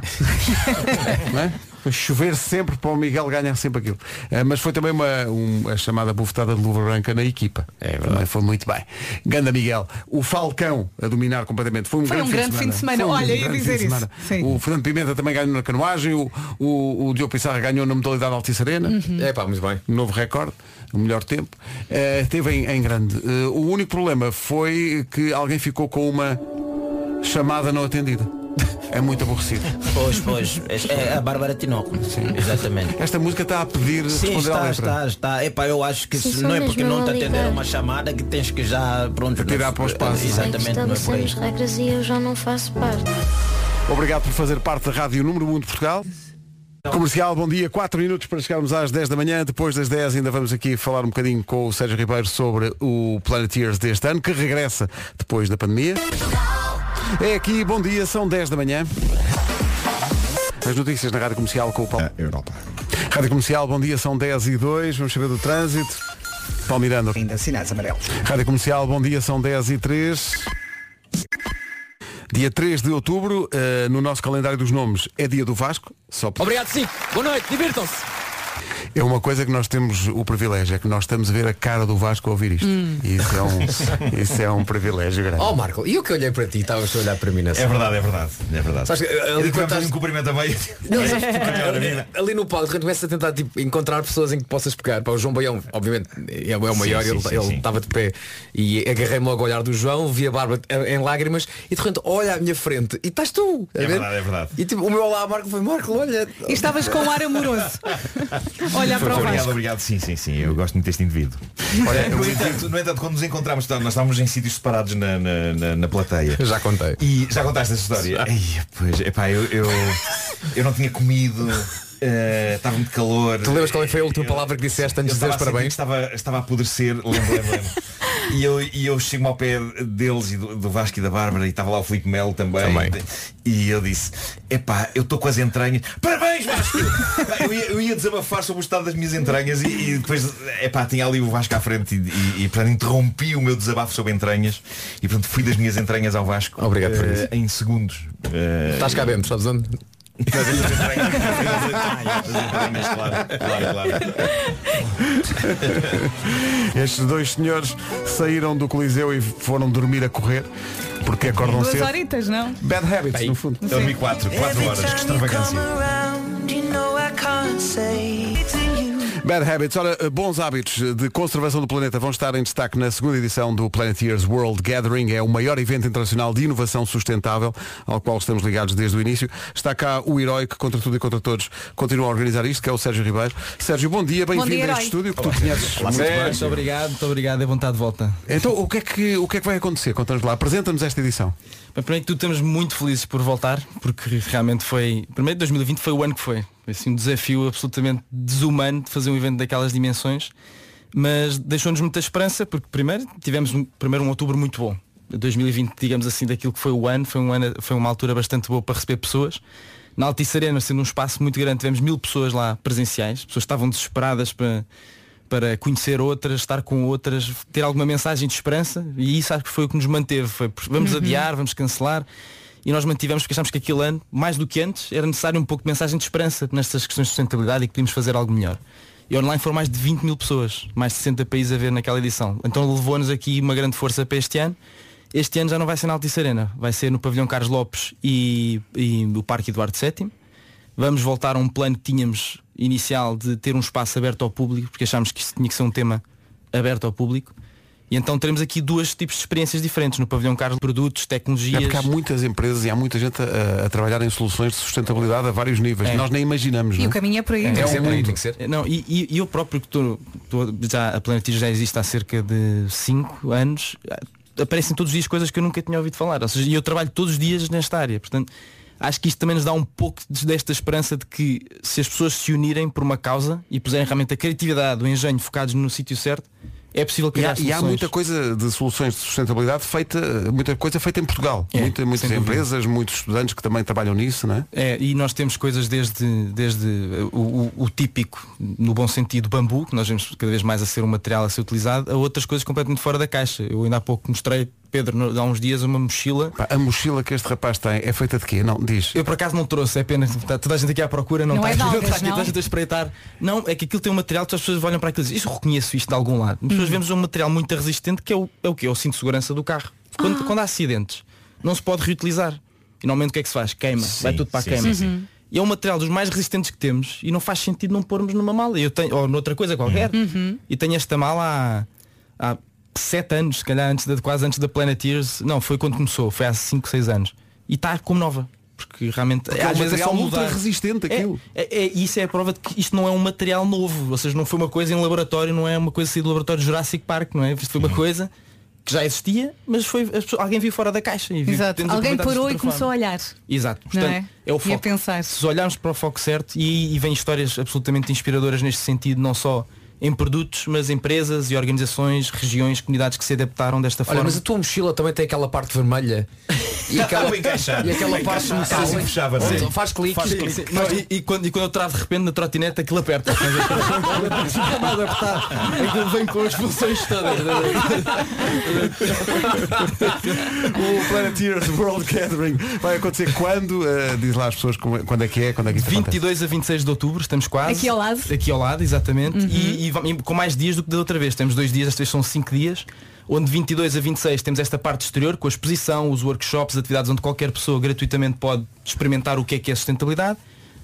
[SPEAKER 1] não é? Chover sempre para o Miguel ganhar sempre aquilo. Eh, mas foi também uma, um- a chamada bufetada de luva branca na equipa. É verdade. Foi muito bem. Ganda Miguel. O Falcão a dominar completamente. Foi um
[SPEAKER 4] Foi
[SPEAKER 1] grande,
[SPEAKER 4] um grande fim de semana.
[SPEAKER 1] Foi um
[SPEAKER 4] Olha, ia
[SPEAKER 1] grande
[SPEAKER 4] dizer
[SPEAKER 1] fim de
[SPEAKER 4] isso.
[SPEAKER 1] semana.
[SPEAKER 4] Sim.
[SPEAKER 1] O Fernando Pimenta também ganhou na canoagem. O, o, o Diogo Pissarra ganhou na modalidade Altice Arena.
[SPEAKER 5] É pá, muito bem.
[SPEAKER 1] Novo recorde, o melhor tempo. Eh, teve em, em grande. Eh, o único problema foi que alguém ficou com uma chamada não atendida. É muito aborrecido.
[SPEAKER 13] Pois, pois. É a Bárbara Tinoco. Sim. Exatamente.
[SPEAKER 1] Esta música está a pedir
[SPEAKER 13] Sim,
[SPEAKER 1] responder à
[SPEAKER 13] está,
[SPEAKER 1] letra.
[SPEAKER 13] está, está. Epá, eu acho que se- não é porque não te atenderam uma chamada que tens que já pronto.
[SPEAKER 1] Tirar para o espaço.
[SPEAKER 13] Exatamente, não é por aí.
[SPEAKER 9] Estabelecemos regras e eu já não faço parte.
[SPEAKER 1] Obrigado por fazer parte da Rádio Número 1 de Portugal. Comercial, bom dia. 4 minutos para chegarmos às 10 da manhã. Depois das 10 ainda vamos aqui falar um bocadinho com o Sérgio Ribeiro sobre o Planeteers deste ano, que regressa depois da pandemia. É aqui, bom dia, são 10 da manhã. As notícias na Rádio Comercial com o Paulo.
[SPEAKER 8] Europa.
[SPEAKER 1] Rádio Comercial, bom dia, são 10 e 2. Vamos saber do trânsito. Paulo Miranda.
[SPEAKER 3] Ainda sinais amarelos.
[SPEAKER 1] Rádio Comercial, bom dia, são 10 e 3. Dia 3 de outubro, eh, no nosso calendário dos nomes, é dia do Vasco. Só por-
[SPEAKER 5] Obrigado, sim. Boa noite, divirtam-se.
[SPEAKER 1] É uma coisa que nós temos o privilégio, é que nós estamos a ver a cara do Vasco a ouvir isto. E isso, é um, isso é um privilégio grande.
[SPEAKER 5] Oh Marco, e eu que olhei para ti, estavas a olhar para mim nessa.
[SPEAKER 11] É verdade, é verdade. É verdade.
[SPEAKER 5] Sabes que, ali quando estás-
[SPEAKER 11] um cumprimento a meio.
[SPEAKER 5] Não, sabes, ali, ali no palco, de repente começas a tentar tipo, encontrar pessoas em que possas pegar. Para o João Baião, obviamente, é, é o maior,
[SPEAKER 11] sim,
[SPEAKER 5] ele
[SPEAKER 11] sim,
[SPEAKER 5] ele estava de pé e agarrei-me logo ao olhar do João, vi a barba em lágrimas e de repente olha à minha frente e estás tu.
[SPEAKER 11] É
[SPEAKER 5] ver?
[SPEAKER 11] verdade, é verdade.
[SPEAKER 5] E tipo, o meu olá Marco foi Marco, olha.
[SPEAKER 4] E estavas com um ar amoroso. Olha para o
[SPEAKER 11] Obrigado,
[SPEAKER 4] Vasco.
[SPEAKER 11] obrigado. Sim, sim, sim. Eu gosto muito deste indivíduo.
[SPEAKER 1] Olha,
[SPEAKER 11] no, entanto, no entanto, quando nos encontramos, nós estávamos em sítios separados na, na, na- na plateia.
[SPEAKER 5] Já contei.
[SPEAKER 11] E já contaste essa história? Ai, pois, epá, eu, eu, eu não tinha comido. Eh, Estava muito calor.
[SPEAKER 5] Tu lembras qual é foi a última palavra que disseste antes de
[SPEAKER 11] Eu
[SPEAKER 5] dizer os
[SPEAKER 11] estava
[SPEAKER 5] parabéns?
[SPEAKER 11] Estava, estava a apodrecer, lembro, lembro, lembro. E eu, e eu chego ao pé deles e do, do Vasco e da Bárbara e estava lá o Filipe Melo também.
[SPEAKER 5] Também.
[SPEAKER 11] E eu disse, epá, eu estou com as entranhas. Parabéns, Vasco! eu, ia, eu ia desabafar sobre o estado das minhas entranhas e, e depois, epá, tinha ali o Vasco à frente e, e, e, portanto interrompi o meu desabafo sobre entranhas e portanto fui das minhas entranhas ao Vasco.
[SPEAKER 5] Obrigado por
[SPEAKER 11] eh,
[SPEAKER 5] isso.
[SPEAKER 11] Em segundos. Eh,
[SPEAKER 5] Estás cá dentro, sabes onde?
[SPEAKER 11] Entranhas, claro, claro, claro.
[SPEAKER 1] Estes dois senhores saíram do Coliseu e foram dormir a correr, porque acordam
[SPEAKER 4] Duas
[SPEAKER 1] cedo.
[SPEAKER 4] horitas, não?
[SPEAKER 1] Bad habits, no fundo.
[SPEAKER 11] Eu dormi 4, 4 horas, que extravagância.
[SPEAKER 1] Bad Habits, ora, bons hábitos de conservação do planeta vão estar em destaque na segunda edição do Planeteers World Gathering. É o maior evento internacional de inovação sustentável ao qual estamos ligados desde o início. Está cá o herói que, contra tudo e contra todos, continua a organizar isto, que é o Sérgio Ribeiro. Sérgio, bom dia, bem-vindo a este estúdio que tu conheces muito bem.
[SPEAKER 14] Muito obrigado, muito obrigado, é vontade de volta.
[SPEAKER 1] Então, o que, é que, o que é que vai acontecer? Conta-nos lá, apresenta-nos esta edição.
[SPEAKER 14] Bem, primeiro que tudo estamos muito felizes por voltar, porque realmente foi. Primeiro 2020 foi o ano que foi. Foi assim, um desafio absolutamente desumano de fazer um evento daquelas dimensões. Mas deixou-nos muita esperança, porque primeiro tivemos um, primeiro um outubro muito bom. 2020, digamos assim, daquilo que foi o ano, foi, um ano, foi uma altura bastante boa para receber pessoas. Na Altice Arena, sendo um espaço muito grande, tivemos mil pessoas lá presenciais, pessoas estavam desesperadas para, para conhecer outras, estar com outras, ter alguma mensagem de esperança e isso acho que foi o que nos manteve. Foi, vamos
[SPEAKER 4] Uhum.
[SPEAKER 14] adiar, vamos cancelar e nós mantivemos porque achámos que aquele ano, mais do que antes, era necessário um pouco de mensagem de esperança nestas questões de sustentabilidade e que podíamos fazer algo melhor. E online foram mais de 20 mil pessoas, mais de 60 países a ver naquela edição. Então levou-nos aqui uma grande força para este ano. Este ano já não vai ser na Altice Arena, vai ser no Pavilhão Carlos Lopes e, e o Parque Eduardo VII. Vamos voltar a um plano que tínhamos inicial de ter um espaço aberto ao público, porque achámos que isto tinha que ser um tema aberto ao público. E então teremos aqui dois tipos de experiências diferentes no pavilhão Carlos, produtos, tecnologias.
[SPEAKER 1] É porque há muitas empresas e há muita gente a, a trabalhar em soluções de sustentabilidade a vários níveis.
[SPEAKER 14] É.
[SPEAKER 1] Nós nem imaginamos.
[SPEAKER 4] E
[SPEAKER 1] não
[SPEAKER 4] o caminho é por aí.
[SPEAKER 14] É,
[SPEAKER 4] não
[SPEAKER 14] um
[SPEAKER 4] é?
[SPEAKER 14] mundo. Não, e, e- e eu próprio que estou, já a Planetis já existe há cerca de 5 anos, aparecem todos os dias coisas que eu nunca tinha ouvido falar. Ou seja, e eu trabalho todos os dias nesta área. Portanto, acho que isto também nos dá um pouco de- desta esperança de que se as pessoas se unirem por uma causa e puserem realmente a criatividade, o engenho focados no sítio certo, é possível
[SPEAKER 1] E
[SPEAKER 14] criar
[SPEAKER 1] há, e há muita coisa de soluções de sustentabilidade feita, muita coisa feita em Portugal.
[SPEAKER 14] É,
[SPEAKER 1] Muita- muitas
[SPEAKER 14] sem dúvida.
[SPEAKER 1] empresas, muitos estudantes que também trabalham nisso, não é?
[SPEAKER 14] É, e nós temos coisas desde, desde uh, o, o- o típico, no bom sentido, bambu, que nós vemos cada vez mais a ser um material a ser utilizado, a outras coisas completamente fora da caixa. Eu ainda há pouco mostrei, Pedro, no- há uns dias, uma mochila.
[SPEAKER 1] Pá, a mochila que este rapaz tem é feita de quê? Não, diz.
[SPEAKER 14] Eu por acaso não trouxe, é pena. Está toda a gente aqui à procura, não,
[SPEAKER 4] Não
[SPEAKER 14] está
[SPEAKER 4] é de
[SPEAKER 14] aqui,
[SPEAKER 4] algas,
[SPEAKER 14] está aqui toda a gente a espreitar. Não, é que aquilo tem um material que as pessoas olham para aquilo e dizem, isso eu reconheço isto de algum lado. As pessoas
[SPEAKER 4] Hum.
[SPEAKER 14] vemos um material muito resistente que é o, é o quê? É o cinto de segurança do carro. Quando,
[SPEAKER 4] Ah.
[SPEAKER 14] quando há acidentes, não se pode reutilizar. E normalmente o que é que se faz? Queima, vai tudo para a
[SPEAKER 11] sim,
[SPEAKER 14] queima.
[SPEAKER 11] sim, sim. Uhum.
[SPEAKER 14] E é um material dos mais resistentes que temos e não faz sentido não pormos numa mala. Eu tenho, ou noutra coisa qualquer.
[SPEAKER 4] Uhum.
[SPEAKER 14] E tenho esta mala há, há sete anos, se calhar antes de, quase antes da Planeteers. Não, foi quando começou, foi há 5, 6 anos. E está como nova. Porque realmente
[SPEAKER 1] Porque é um
[SPEAKER 14] vezes é só
[SPEAKER 1] material
[SPEAKER 14] mudar.
[SPEAKER 1] ultra resistente
[SPEAKER 14] É,
[SPEAKER 1] aquilo.
[SPEAKER 14] é, é- isso é a prova de que isto não é um material novo. Ou seja, não foi uma coisa em laboratório, não é uma coisa assim do laboratório Jurassic Park, não é? Isto foi uma coisa que já existia, mas foi as pessoas- alguém viu fora da caixa e viu,
[SPEAKER 4] Exato. Alguém parou
[SPEAKER 14] de
[SPEAKER 4] e começou a olhar.
[SPEAKER 14] Exato. Portanto,
[SPEAKER 4] é?
[SPEAKER 14] é? o
[SPEAKER 4] E a
[SPEAKER 14] foco.
[SPEAKER 4] pensar.
[SPEAKER 14] Se olharmos para o foco certo e, e vem histórias absolutamente inspiradoras neste sentido, não só em produtos, mas empresas e organizações, regiões, comunidades que se adaptaram desta
[SPEAKER 5] Olha,
[SPEAKER 14] forma.
[SPEAKER 5] mas a tua mochila também tem aquela parte vermelha e aquela, e aquela parte metal
[SPEAKER 11] Assim fechava, sim.
[SPEAKER 5] faz clique.
[SPEAKER 14] Faz clique. Não, e, e quando, e quando eu travo de repente na trotinete aquilo aperta. Fica mais apertado. Aquilo vem com as funções todas.
[SPEAKER 1] o Planeteers World Gathering vai acontecer quando? Uh, diz lá às pessoas como- quando é que é, quando é que isso acontece.
[SPEAKER 14] 22 a 26 de outubro, estamos quase.
[SPEAKER 4] Aqui ao lado.
[SPEAKER 14] Aqui ao lado, exatamente.
[SPEAKER 4] Uhum.
[SPEAKER 14] E, e e com mais dias do que da outra vez. Temos dois dias, esta vez são cinco dias. Onde 22 a 26 temos esta parte exterior com a exposição, os workshops, atividades onde qualquer pessoa gratuitamente pode experimentar o que é que é sustentabilidade.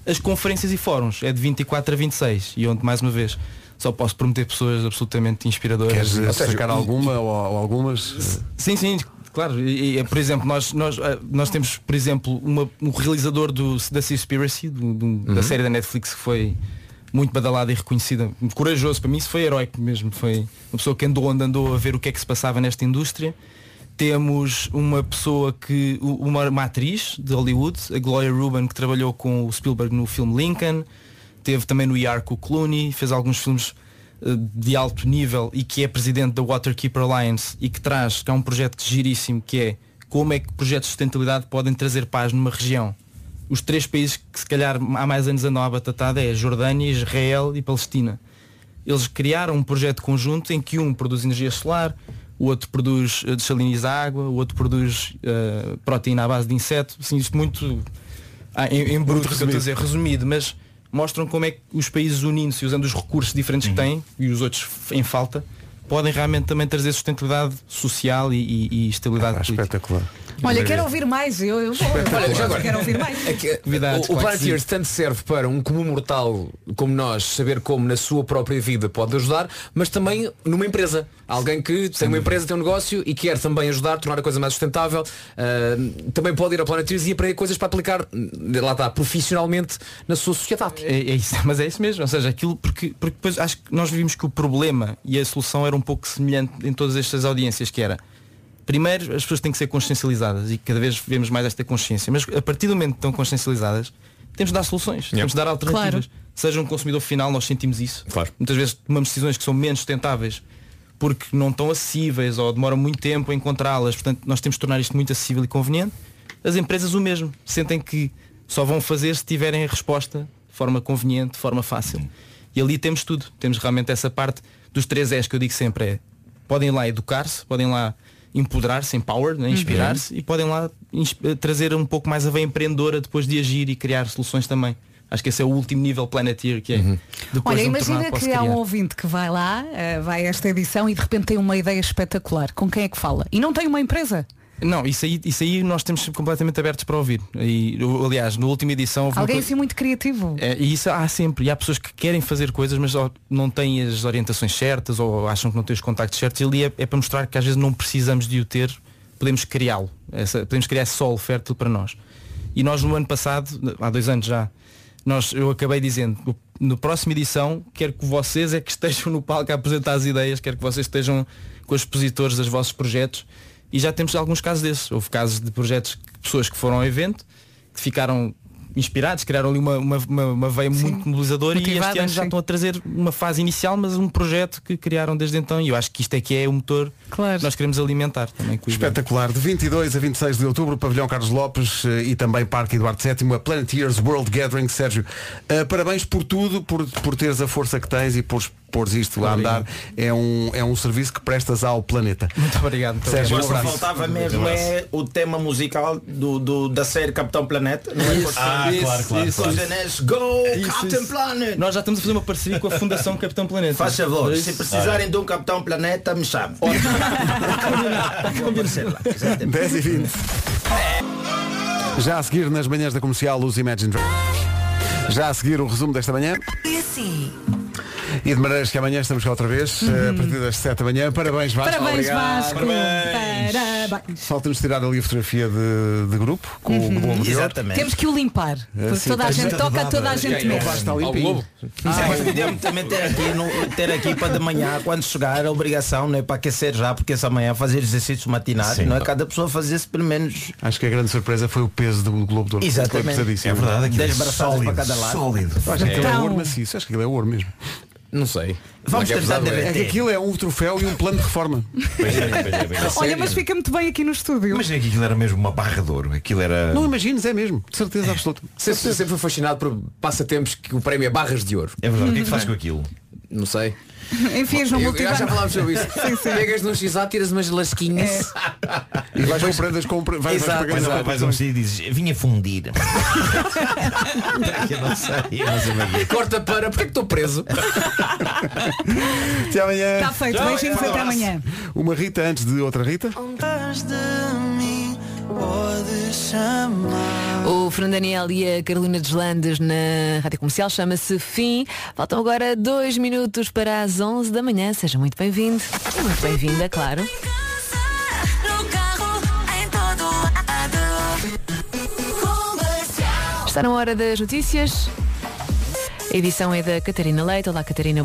[SPEAKER 14] As conferências e fóruns é de 24 a 26 e onde mais uma vez só posso prometer pessoas absolutamente inspiradoras.
[SPEAKER 1] Queres
[SPEAKER 14] Ou seja,
[SPEAKER 1] sacar alguma ou, ou algumas?
[SPEAKER 14] Sim, sim, claro. E, e, por exemplo, nós, nós, eh, nós temos, por exemplo, uma, um realizador do, da Seaspiracy, do, do- da
[SPEAKER 5] Uhum.
[SPEAKER 14] série da Netflix que foi muito badalada e reconhecida, corajoso, para mim isso foi heróico mesmo, foi uma pessoa que andou onde andou a ver o que é que se passava nesta indústria. Temos uma pessoa que, uma, uma atriz de Hollywood, a Gloria Rubin, que trabalhou com o Spielberg no filme Lincoln, teve também no ER com o Clooney, fez alguns filmes eh, de alto nível e que é presidente da Waterkeeper Alliance e que traz, que é um projeto giríssimo, que é como é que projetos de sustentabilidade podem trazer paz numa região. Os três países que se calhar há mais anos andam à batatada é Jordânia, Israel e Palestina. Eles criaram um projeto conjunto em que um produz energia solar, o outro produz eh, desaliniza água, o outro produz eh, proteína à base de inseto, assim, isto muito ah, em, em bruto, estou a dizer, resumido, mas mostram como é que os países unindo-se usando os recursos diferentes que têm e os outros em falta, podem realmente também trazer sustentabilidade social e, e- e estabilidade política.
[SPEAKER 1] espetacular.
[SPEAKER 4] Olha, quero ouvir mais. Eu, eu vou.
[SPEAKER 14] Olha, já agora.
[SPEAKER 4] Quero ouvir mais.
[SPEAKER 5] É que, o, o Planeteers
[SPEAKER 14] sim.
[SPEAKER 5] tanto serve para um comum mortal como nós saber como na sua própria vida pode ajudar, mas também numa empresa. Alguém que tem uma empresa, tem um negócio e quer também ajudar, tornar a coisa mais sustentável, ah, também pode ir ao Planeteers e aprender coisas para aplicar, lá está, profissionalmente na sua sociedade.
[SPEAKER 14] É, é isso, mas é isso mesmo. Ou seja, aquilo porque, porque depois acho que nós vimos que o problema e a solução era um pouco semelhante em todas estas audiências, que era primeiro as pessoas têm que ser consciencializadas e cada vez vemos mais esta consciência, mas a partir do momento que estão consciencializadas, temos de dar soluções, temos de dar alternativas. Seja um consumidor final, nós sentimos isso. Muitas vezes tomamos decisões que são menos sustentáveis porque não estão acessíveis ou demoram muito tempo a encontrá-las. Portanto, nós temos de tornar isto muito acessível e conveniente. As empresas o mesmo. Sentem que Só vão fazer se tiverem a resposta de forma conveniente, de forma fácil. E ali temos tudo. Temos realmente essa parte dos três S que eu digo sempre é podem lá educar-se, podem lá empoderar-se, empower, né, inspirar-se e podem lá eh, trazer um pouco mais a veia empreendedora depois de agir e criar soluções também. Acho que esse é o último nível Planeteer que é. Depois
[SPEAKER 4] Olha,
[SPEAKER 14] de me
[SPEAKER 4] imagina que há um ouvinte que vai lá, eh, vai a esta edição e de repente tem uma ideia espetacular. Com quem é que fala? E não tem uma empresa.
[SPEAKER 14] Não, isso aí, isso aí nós temos completamente abertos para ouvir. E, aliás, na última edição houve
[SPEAKER 4] Alguém
[SPEAKER 14] coisa-
[SPEAKER 4] assim muito criativo.
[SPEAKER 14] É, e isso há sempre. E há pessoas que querem fazer coisas, mas não têm as orientações certas ou acham que não têm os contactos certos. E ali é, é para mostrar que às vezes não precisamos de o ter, podemos criá-lo. Podemos criar solo fértil para nós. E nós no ano passado, há dois anos já, nós, eu acabei dizendo, no próxima edição, quero que vocês é que estejam no palco a apresentar as ideias, quero que vocês estejam com os expositores dos vossos projetos. E já temos alguns casos desses. Houve casos de projetos, de pessoas que foram ao evento, que ficaram inspirados, criaram ali uma, uma, uma, uma veia muito mobilizadora e este ano já
[SPEAKER 4] sim.
[SPEAKER 14] estão a trazer uma fase inicial, mas um projeto que criaram desde então e eu acho que isto é que é o motor que nós queremos alimentar também.
[SPEAKER 1] Espetacular. De 22 a 26 de outubro, Pavilhão Carlos Lopes eh, e também Parque Eduardo VII, a Planeteers World Gathering. Sérgio, eh, parabéns por tudo, por, por teres a força que tens e por pôres isto a andar. É um, é um serviço que prestas ao planeta.
[SPEAKER 14] Muito obrigado. Muito
[SPEAKER 1] Sérgio, um abraço.
[SPEAKER 13] faltava mesmo é o tema musical do, do- da série Capitão Planeta. Não é?
[SPEAKER 14] Isso, Ah, isso, claro, claro, isso.
[SPEAKER 13] Anéis, Go
[SPEAKER 14] Isso,
[SPEAKER 13] Captain
[SPEAKER 14] isso.
[SPEAKER 13] Planet!
[SPEAKER 14] Nós já estamos a fazer uma parceria com a Fundação Capitão Planeta.
[SPEAKER 13] Faz favor,
[SPEAKER 14] Por
[SPEAKER 13] se precisarem de um Capitão Planeta, me chame.
[SPEAKER 1] 10 e 20. Já a seguir nas manhãs da comercial os Imagine Dragons. Já a seguir o resumo desta manhã.
[SPEAKER 15] E assim.
[SPEAKER 1] E de maneiras que amanhã estamos cá outra vez, eh, a partir das 7 da manhã. Parabéns, Vasco.
[SPEAKER 4] Parabéns,
[SPEAKER 1] Obrigado.
[SPEAKER 4] Vasco. Parabéns.
[SPEAKER 1] Falta-nos tirar ali a fotografia de, de grupo com o Globo de Ouro.
[SPEAKER 4] Temos que o limpar. Porque
[SPEAKER 1] sim,
[SPEAKER 4] toda a gente toca, toda a gente
[SPEAKER 1] O. Vasco está limpinho.
[SPEAKER 13] Ah, mas podíamos também ter aqui, no, ter aqui para de manhã, quando chegar, a obrigação não é para aquecer já, porque essa manhã fazer exercícios matinais, não é? Cada pessoa fazesse pelo menos.
[SPEAKER 1] Acho que a grande surpresa foi o peso do Globo de Ouro.
[SPEAKER 13] Exatamente.
[SPEAKER 1] Foi pesadíssimo.
[SPEAKER 13] É verdade, aquilo é Dez braçadas sólido, para cada lado. sólido.
[SPEAKER 1] Acho que aquilo é
[SPEAKER 13] Então-
[SPEAKER 1] ouro maciço. Acho que aquilo é ouro mesmo.
[SPEAKER 5] Não sei.
[SPEAKER 13] Vamos
[SPEAKER 5] é que é
[SPEAKER 13] tentar
[SPEAKER 5] é?
[SPEAKER 1] É que aquilo é um troféu e um plano de reforma.
[SPEAKER 4] Olha, mas fica muito bem aqui no estúdio.
[SPEAKER 11] É que aquilo era mesmo uma barra de ouro. Aquilo era.
[SPEAKER 1] Não imagines, é mesmo. De certeza absoluta.
[SPEAKER 5] Sempre, sempre fui fascinado por passatempos que o prémio é barras de ouro.
[SPEAKER 11] É verdade. O que é que faz com aquilo?
[SPEAKER 5] Não sei.
[SPEAKER 4] Enfias no multibanco.
[SPEAKER 5] Já falámos sobre isso.
[SPEAKER 4] Sim, sim.
[SPEAKER 5] Pegas num x tiras umas lasquinhas.
[SPEAKER 1] E vais com prendas com pre- vais, vais
[SPEAKER 5] Exato,
[SPEAKER 11] Vais,
[SPEAKER 1] a-
[SPEAKER 11] vais a um e dizes, vinha fundir. eu não sei, mas imagina.
[SPEAKER 5] Corta para. Porquê que estou preso?
[SPEAKER 1] Até amanhã.
[SPEAKER 4] Está feito. Beijinhos até amanhã.
[SPEAKER 1] Uma Rita antes de outra Rita.
[SPEAKER 15] O Fernando Daniel e a Carolina Deslandes na Rádio Comercial chama-se Fim. Faltam agora dois minutos para as 11 da manhã. Seja muito bem-vindo. Muito bem-vinda, claro. Está na hora das notícias. A edição é da Catarina Leite. Olá, Catarina.